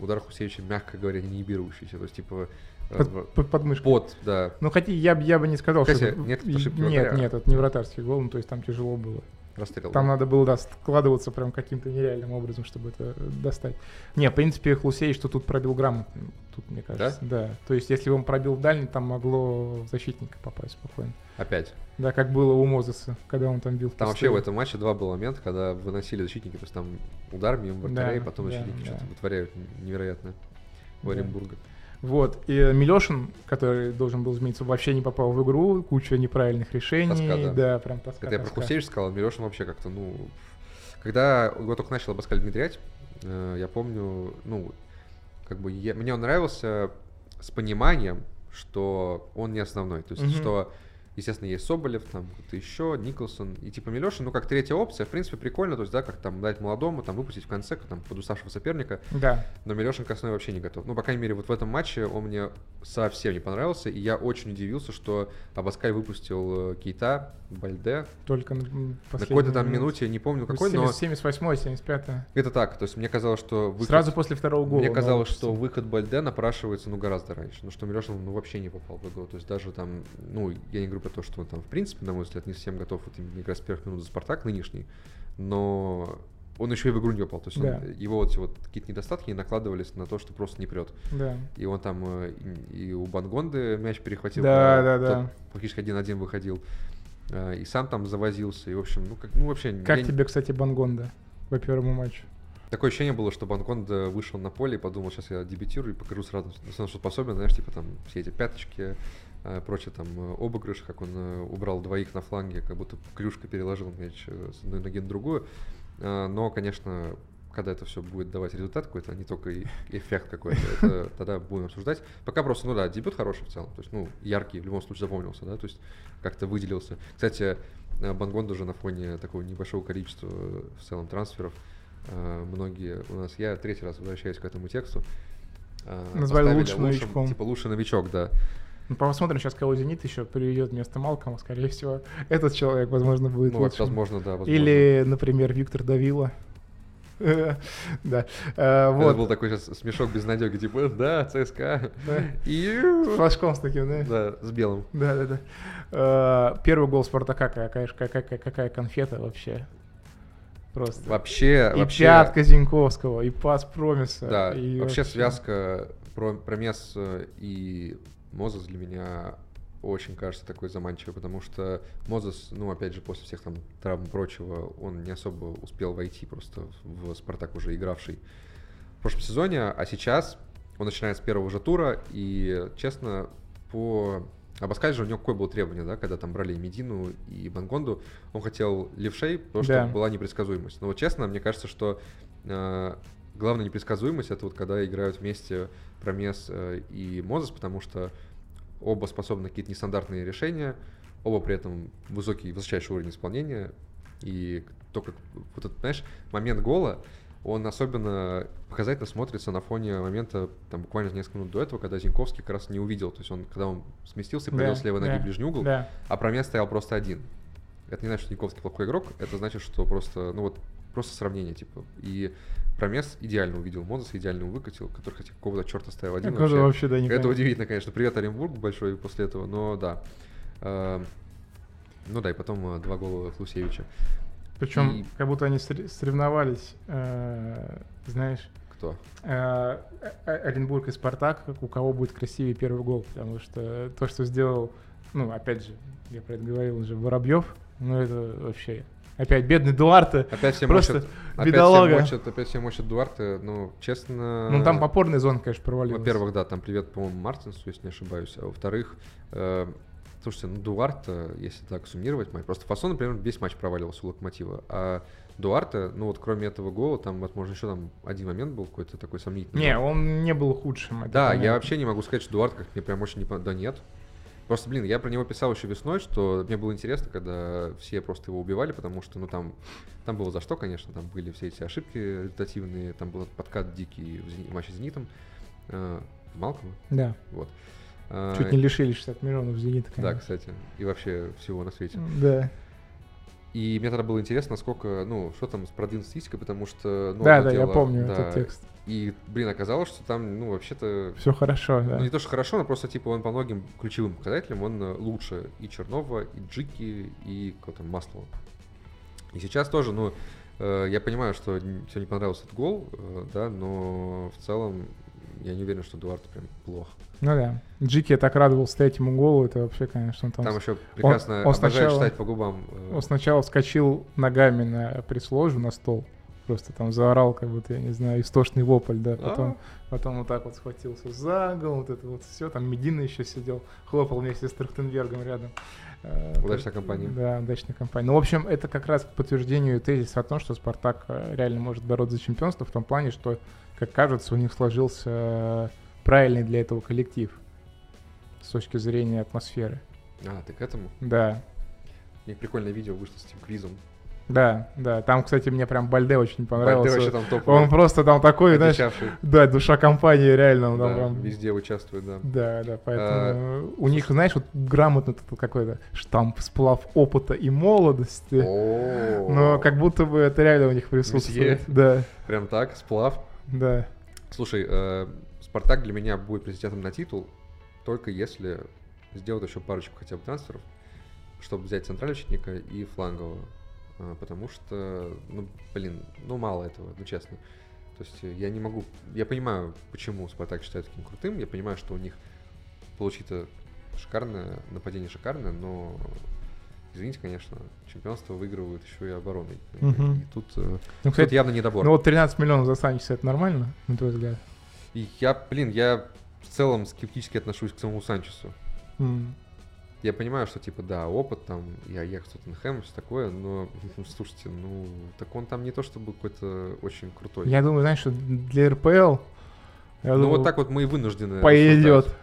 удар Хусевича, мягко говоря, не берущийся. То есть, типа, Под, под подмышкой. под, да, Ну, хотя я, я бы не сказал, Кстати, что... нет Нет, нет, это не вратарский гол, ну, то есть там тяжело было. Расстрел. Там надо было, да, складываться прям каким-то нереальным образом, чтобы это достать. Не, в принципе, Хлусей, что тут пробил грамотно, тут, мне кажется. Да? То есть, если бы он пробил в дальний, там могло в защитника попасть спокойно. Опять. Да, как было у Мозеса, когда он там бил. Там вообще в этом матче два было момента, когда выносили защитники, то есть там удар мимо вратарей, Да, потом да, защитники да. что-то вытворяют невероятное в Да. Оренбурге. Вот, и Милешин, который должен был измениться, вообще не попал в игру, куча неправильных решений. Тоска, да. прям тоска, Это я про тоска. Хусевич сказал, Мирошин вообще как-то, ну... Когда его только начал Абаскаль внедрять, э, я помню, ну, как бы я- мне он нравился с пониманием, что он не основной. То есть, Мгм. что, естественно, есть Соболев, там кто-то еще, Николсон, и типа Милешин, ну, как третья опция, в принципе, прикольно, то есть, да, как там дать молодому, там выпустить в конце, там подуставшего соперника, Да, но Милешин к основе вообще не готов. Ну, по крайней мере, вот в этом матче он мне совсем не понравился, и я очень удивился, что Абаскаль выпустил э, Кейта, Бальде, только на на какой-то там минуте. не помню какой, но 78 75 это так. То есть мне казалось, что выход... Сразу после второго гола. Мне казалось, что выход Бальде напрашивается ну гораздо раньше. Ну что Мирошин ну, вообще не попал в игру. То есть даже там, ну, я не говорю про то, что он там, в принципе, на мой взгляд, не совсем готов вот именно играть с первых минут за Спартак нынешний, но он еще и в игру не попал. То есть он- Да. его вот эти вот какие-то недостатки не накладывались на то, что просто не прет. Да. И он там э, и и у Бангонды мяч перехватил. Да, когда да, да. Фактически один-один выходил. Э, И сам там завозился. И, в общем, ну, как, ну вообще... Как я- тебе, кстати, Бангонда по первому матчу? Такое ощущение было, что Бангонда вышел на поле и подумал, сейчас я дебютирую и покажу сразу, на что способен, знаешь, типа там все эти пяточки, э, прочее там э, обыгрыш, как он э, убрал двоих на фланге, как будто клюшка переложил мяч э, с одной ноги на другую. Э, Но, конечно, когда это все будет давать результат какой-то, а не только эффект какой-то, это тогда будем обсуждать. Пока просто, ну да, дебют хороший в целом, то есть, ну, яркий, в любом случае запомнился, да, то есть как-то выделился. Кстати, э, Бангонда уже на фоне такого небольшого количества э, в целом трансферов, э, многие у нас, я третий раз возвращаюсь к этому тексту, э, Назвали лучшим новичком. Типа лучший новичок, да. Ну, посмотрим сейчас, кого Зенит еще приведет вместо Малкома, скорее всего. Этот человек, возможно, будет Ну, лучшим. возможно, да, возможно. Или, например, Виктор Давила. Да. Э, Это Вот. был такой сейчас смешок безнадеги, типа, да, ЦСКА. И... С флажком с таким, да? Да, с белым. Да, да, да. Э, Первый гол Спартака, какая, какая, конфета вообще. Просто. Вообще, И вообще... пятка Зиньковского, и пас Промиса. Да, и вообще связка про, Промес э, и Мозес для меня очень кажется такой заманчивой, потому что Мозес, ну, опять же, после всех там травм и прочего, он не особо успел войти просто в Спартак уже игравший в прошлом сезоне, а сейчас он начинает с первого же тура, и, честно, по... Абаскаль же у него какое было требование, да, когда там брали Медину и Бангонду, он хотел левшей, потому что Да. была непредсказуемость. Но вот честно, мне кажется, что э, главная непредсказуемость это вот когда играют вместе Промес э, и Мозес, потому что оба способны на какие-то нестандартные решения, оба при этом высокий, высочайший уровень исполнения, и только вот этот, знаешь, момент гола, он особенно показательно смотрится на фоне момента, там, буквально несколько минут до этого, когда Зиньковский как раз не увидел, то есть он, когда он сместился и провел Да, с левой ноги да, ближний угол, Да. а Промес стоял просто один. Это не значит, что Зиньковский плохой игрок, это значит, что просто, ну вот, просто сравнение, типа. И Промес идеально увидел Мозеса, идеально выкатил, который хотя какого-то черта стоял один. Же вообще, да, не Это понятно. удивительно, конечно. Привет, Оренбург большой после этого, но да. Эм, Ну да, и потом э, два гола Хлусевича. Причем, И- как будто они сорев- соревновались, э, знаешь, Кто? э, э, Оренбург и Спартак, у кого будет красивее первый гол, потому что то, что сделал, ну, опять же, я про это говорил уже, Воробьев, ну, это вообще... Опять бедный Дуарте, Опять все Просто мочат, опять бедолага. все мочат, опять все мочат Дуарте, ну, честно... ну, там опорная зона, конечно, провалилась. Во-первых, да, там привет, по-моему, Мартинсу, если не ошибаюсь. А во-вторых, э, слушайте, ну Дуарте, если так суммировать, матч, просто Фасон, например, весь матч проваливался у Локомотива. А Дуарте, ну вот кроме этого гола, там, возможно, еще там один момент был какой-то такой сомнительный. Не, он не был худшим. Да, понятно. я вообще не могу сказать, что Дуарт как мне прям очень не Да нет. Просто, блин, я про него писал еще весной, что мне было интересно, когда все просто его убивали, потому что, ну, там, там было за что, конечно, там были все эти ошибки результативные, там был подкат дикий в, «Зени- в матче с «Зенитом», э, Малкома, Да, вот. А, чуть не лишили 60 миллионов «Зенита», Да, конечно. кстати, и вообще всего на свете. Да, И мне тогда было интересно, насколько, ну, что там с продвинутой статистикой, потому что, ну, да, да, я дело, помню да, этот текст. И, блин, оказалось, что там, ну, вообще-то Все хорошо, да. Ну, не то, что хорошо, но просто, типа, он по многим ключевым показателям, он э, лучше и Чернова, и Джики, и кого там, Маслова. И сейчас тоже, ну, э, я понимаю, что все не понравился этот гол, э, да, но в целом я не уверен, что Дуарт прям плох. Ну да. Джики я так радовался третьему голу, это вообще, конечно, он там... Там еще прекрасно он обожаю сначала- читать по губам. э, Он сначала вскочил ногами на пресс-ложу, на стол. Просто там заорал, как будто, я не знаю, истошный вопль, да. Потом, потом вот так вот схватился за гол, вот это вот все. Там Медина еще сидел, хлопал вместе с Трахтенбергом рядом. Э, Удачная компания. Да, удачная компания. Ну, в общем, это как раз к подтверждению тезиса о том, что Спартак э, реально может бороться за чемпионство в том плане, что, как кажется, у них сложился э, правильный для этого коллектив с точки зрения атмосферы. А, ты к этому? Да, У них прикольное видео вышло с этим квизом. Да, да. Там, кстати, мне прям Бальде очень понравился. вообще там топовый. Он просто там такой, знаешь, да, душа компании реально. Он там Да, прям- везде участвует, да. Да, да, поэтому у них, знаешь, вот грамотно тут какой-то штамп сплав опыта и молодости. Но как будто бы это реально у них присутствует. Месье. Да, Прям так, сплав. да. Слушай, э, Спартак для меня будет претендентом на титул, только если сделать еще парочку хотя бы трансферов, чтобы взять центрального защитника и флангового. А, Потому что, ну, блин, ну мало этого, ну честно. То есть э, я не могу... Я понимаю, почему Спартак считает таким крутым, я понимаю, что у них получится шикарное, нападение шикарное, но, извините, конечно, чемпионство выигрывают еще и обороной. Мгм. И тут, э, Ну, тут кстати, явно недобор. ну вот 13 миллионов за Санчеса, это нормально, на твой взгляд? И я, блин, я в целом скептически отношусь к самому Санчесу. М. Я понимаю, что, типа, да, опыт там, я ехал в Тоттенхэм, все такое, но, ну, слушайте, ну, так он там не то чтобы какой-то очень крутой. Я думаю, знаешь, что для РПЛ, ну, думаю, вот так вот мы и вынуждены пойдет. рассуждать.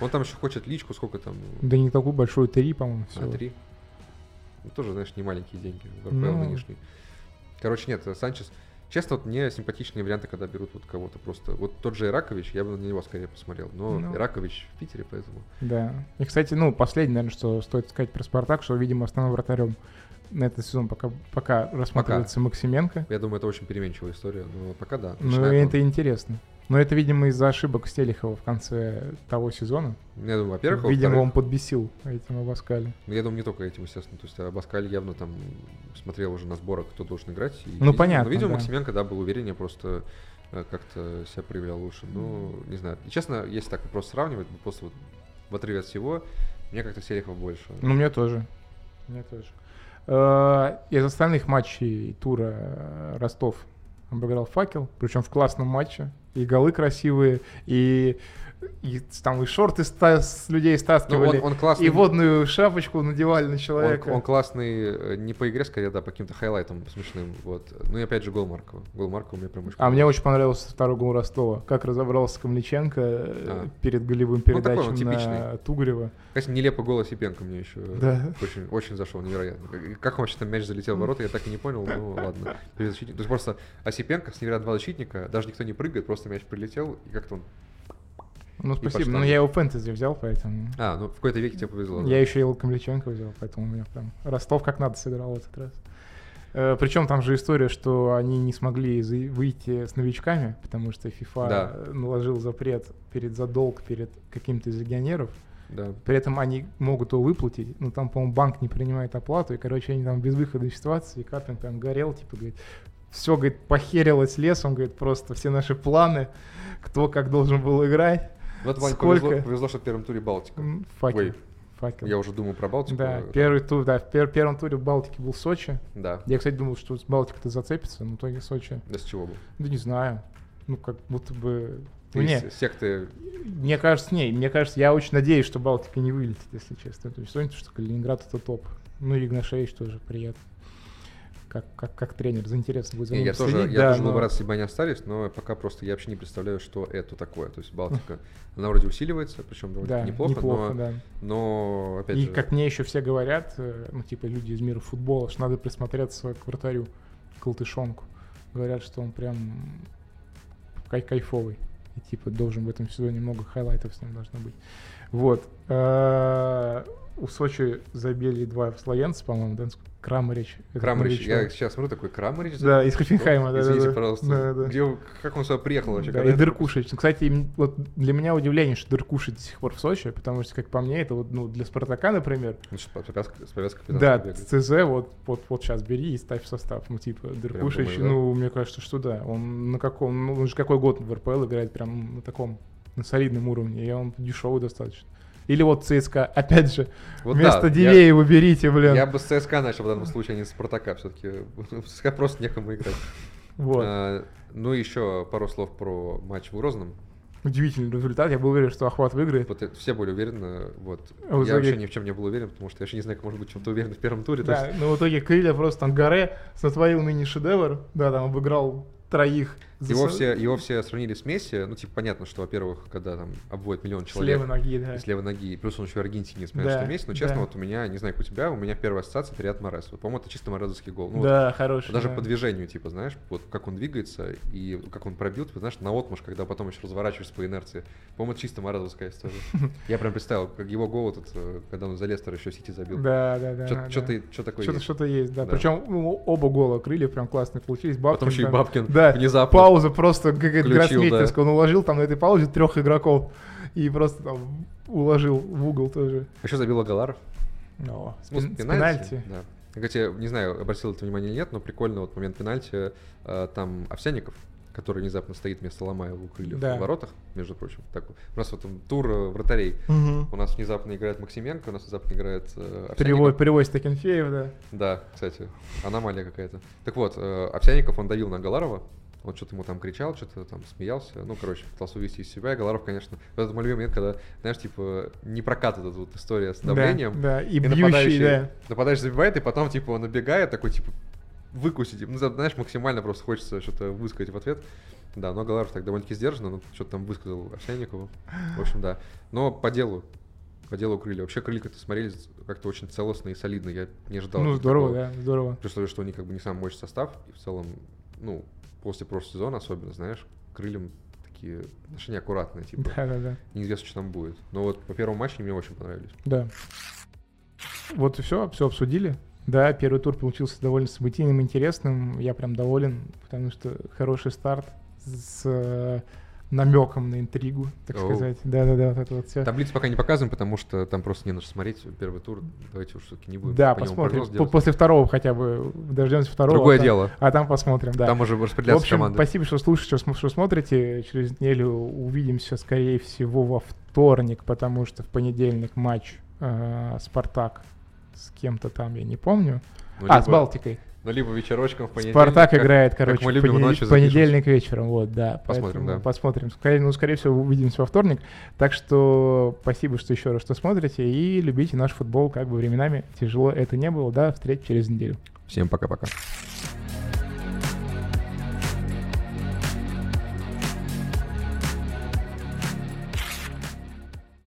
Он там еще хочет личку, сколько там? Да не такую большую, три, по-моему, А, всего. три? Ну, тоже, знаешь, не маленькие деньги в РПЛ Ну. нынешний. Короче, нет, Санчес... Честно, вот мне симпатичнее варианты, когда берут вот кого-то просто... Вот тот же Иракович, я бы на него скорее посмотрел. Но Ну. Иракович в Питере, поэтому... Да. И, кстати, ну, последнее, наверное, что стоит сказать про Спартак, что, видимо, основным вратарем на этот сезон пока, пока рассматривается Максименко. Я думаю, это очень переменчивая история, но пока да. Ну, это интересно. Но это, видимо, из-за ошибок Стелихова в конце того сезона. Я думаю, во-первых, видимо, во-вторых, он подбесил этим Абаскали. ну, я думаю, не только этим, естественно. То есть Абаскаль явно там смотрел уже на сборах, кто должен играть. и, Ну, видимо- понятно, Но, видимо, да. Максименко, да, был увереннее, просто э, как-то себя проявлял лучше. Ну, не знаю. И, честно, если так просто сравнивать, вот просто вот в отрыве от всего, мне как-то Селихов больше. Ну, мне тоже. Мне тоже. Э, Из остальных матчей тура э, Ростов обыграл факел, причем в классном матче. И голы красивые, и и там и шорты ста- с людей Ну, стаскивали, он, он классный. и водную шапочку надевали на он, человека. он классный э, не по игре, скорее, да, по каким-то хайлайтам смешным. Вот. Ну и опять же гол Маркова. Гол Маркова мне прям очень А мне очень понравился второй гол Ростова. Как разобрался Камличенко э, А. перед голевым Ну, такой передачей он на типичный. Тугрева. Кстати, нелепый голос Епенко мне еще Да. очень, очень зашел, невероятно. Как- вообще там мяч залетел в ворота, я так и не понял, ну ладно. То есть просто Осипенко с невероятно два защитника, даже никто не прыгает, просто мяч прилетел, и как-то он... Ну, спасибо. Но я его фэнтези взял, поэтому... А, ну в какой-то веке тебе повезло. да. Я еще и Камличенко взял, поэтому у меня прям Ростов как надо сыграл в этот раз. причем там же история, что они не смогли выйти с новичками, потому что FIFA Да. э, наложил запрет перед задолг перед каким-то из легионеров. Да. При этом они могут его выплатить, но там, по-моему, банк не принимает оплату, и, короче, они там без выхода из ситуации, и Каплин прям горел, типа, говорит, все, говорит, похерилось лесом, говорит, просто все наши планы, кто как должен был играть. В этом плане Сколько? повезло, повезло, что в первом туре Балтика. Факел. Ой, Факел. Я уже думал про Балтику. Да, э, первый тур, да, в пер- первом туре в Балтике был Сочи. Да. Я, кстати, думал, что с Балтикой-то зацепится, но в итоге Сочи. Да с чего бы? Да не знаю. Ну, как будто бы... Ты не, с- секты... мне кажется, не, мне кажется, я очень надеюсь, что Балтика не вылетит, если честно. То есть, что Калининград это топ. Ну, и Игнашевич тоже приятно. Как, как, как тренер, за интересно будет за ним я тоже, следить, я да, тоже был но- бы рад, если бы они остались, но пока просто я вообще не представляю, что это такое. То есть Балтика, она вроде усиливается, причем довольно Да, неплохо, неплохо, но, да. но опять И же... как мне еще все говорят, э, ну, типа, люди из мира футбола, что надо присмотреться к вратарю, к Колтышонку. Говорят, что он прям кай кайфовый. И, типа, должен в этом сезоне много хайлайтов с ним должно быть. Вот. Э, У Сочи забили два словенца, по-моему, да? Крамарич. Крамарич, я сейчас смотрю, такой Крамарич. Да, из Хофенхайма, да, Извините, да, пожалуйста. Да, да. Где, как он сюда приехал вообще? Да, и Дыркушич. Ну, Кстати, вот для меня удивление, что Дыркушич до сих пор в Сочи, потому что, как по мне, это вот, ну, для Спартака, например, Ну, что, с повязкой, с повязкой Да, бегает. ЦЗ вот, вот, вот сейчас бери и ставь в состав. Ну, типа, Деркушич, думаю, да. ну, мне кажется, что да. Он на каком, ну, он же какой год в РПЛ играет прям на таком, на солидном уровне, и он дешевый достаточно. Или вот ЦСКА, опять же, Вот вместо да, я- Дивеева берите, блин. Я бы с ЦСКА начал в данном случае, а не с Спартака все-таки. В ЦСКА просто некому играть. Вот. А, Ну, еще пару слов про матч в Грозном. Удивительный результат. Я был уверен, что Охват выиграет. Вот э, все были уверены, вот. А Я итоге- вообще ни в чем не был уверен, потому что я вообще не знаю, как может быть чем-то уверен в первом туре. Да, есть- но в итоге Крылья просто там Гаре сотворил мини-шедевр. Да, там обыграл троих. Его все, его все сравнили с Месси. Ну, типа, понятно, что, во-первых, когда там обводят миллион С человек левой ноги, да. с левой ноги, плюс он еще в Аргентине, понятно, Да, что Месси. Но, честно, да. вот у меня, не знаю, как у тебя, у меня первая ассоциация — это Ряд Морес. Вот, по-моему, это чисто морезовский гол. Ну, вот да, хороший. Даже да. по движению, типа, знаешь, вот как он двигается и как он пробил, ты знаешь, на отмаш, когда потом еще разворачиваешься по инерции. По-моему, это чисто морозовская история. Я прям представил, как его гол этот, э, когда он за Лестер еще Сити забил. Да, да, да. да. Что-то что такое Что-то есть. что-то есть, да. Да. Причем ну, оба гола крылья прям классные получились. Бабкин, Потом еще и Бабкин Да, внезапно. Пауза просто как Включил, гроссмейстерская. Он уложил там на этой паузе трех игроков. И просто там уложил в угол тоже. Еще забил Агаларов. Но, Ну, с спин- пенальти. Да. Кстати, не знаю, обратил это внимание или нет, но прикольно вот момент пенальти. э, Там Овсяников, который внезапно стоит вместо Ломаева у крыльев Да. в воротах, между прочим. Так, у нас вот там тур э, вратарей. У нас внезапно играет Максименко, у нас внезапно играет э, Овсянников. Перевод, перевозит Акинфеев, да. Да, кстати, аномалия какая-то. Так вот, э, Овсянников, он давил на Галарова, он что-то ему там кричал, что-то там смеялся, ну, короче, пытался увести из себя. И Галаров, конечно, вот это мой любимый момент, когда, знаешь, типа, не прокатывает эта вот история с давлением. Да, да. И, и бьющий, нападающий, да. нападающий забивает, и потом, типа, он убегает, такой, типа, выкусить. Ну, знаешь, максимально просто хочется что-то высказать в ответ. Да, но Галаров так довольно-таки сдержанно, ну, что-то там высказал Овсянникову. В общем, да. Но по делу, по делу крылья. Вообще крылья как-то смотрелись как-то очень целостно и солидно. Я не ожидал. Ну, них здорово, такого. да, здорово. При условии, что они как бы не самый мощный состав, и в целом, ну, после прошлого сезона особенно, знаешь, крыльям такие отношения аккуратные, типа, Да, да, да. неизвестно, что там будет. Но вот по первому матчу они мне очень понравились. Да. Вот и все, все обсудили. Да, первый тур получился довольно событийным, интересным. Я прям доволен, потому что хороший старт с намеком на интригу, так Оу. сказать. Да-да-да, вот это вот все. Таблицу пока не показываем, потому что там просто не на что смотреть. Первый тур, давайте уж все-таки не будем. Да, по посмотрим. По-. После второго хотя бы дождемся второго. Другое а там- дело. А там посмотрим, да. Там уже В распределяться общем, команды. спасибо, что слушаете, что смотрите. Через неделю увидимся, скорее всего, во вторник, потому что в понедельник матч э, Спартак с кем-то там, я не помню. Ну, а, либо- с Балтикой. Ну, либо вечерочком в понедельник. Спартак как- играет, как короче, мы в любим понед- ночью понедельник вечером, вот, да. Посмотрим, да. Посмотрим. Скорее, ну, скорее всего, увидимся во вторник. Так что спасибо, что еще раз что смотрите, и любите наш футбол, как бы временами тяжело это не было, да, встреч через неделю. Всем пока-пока.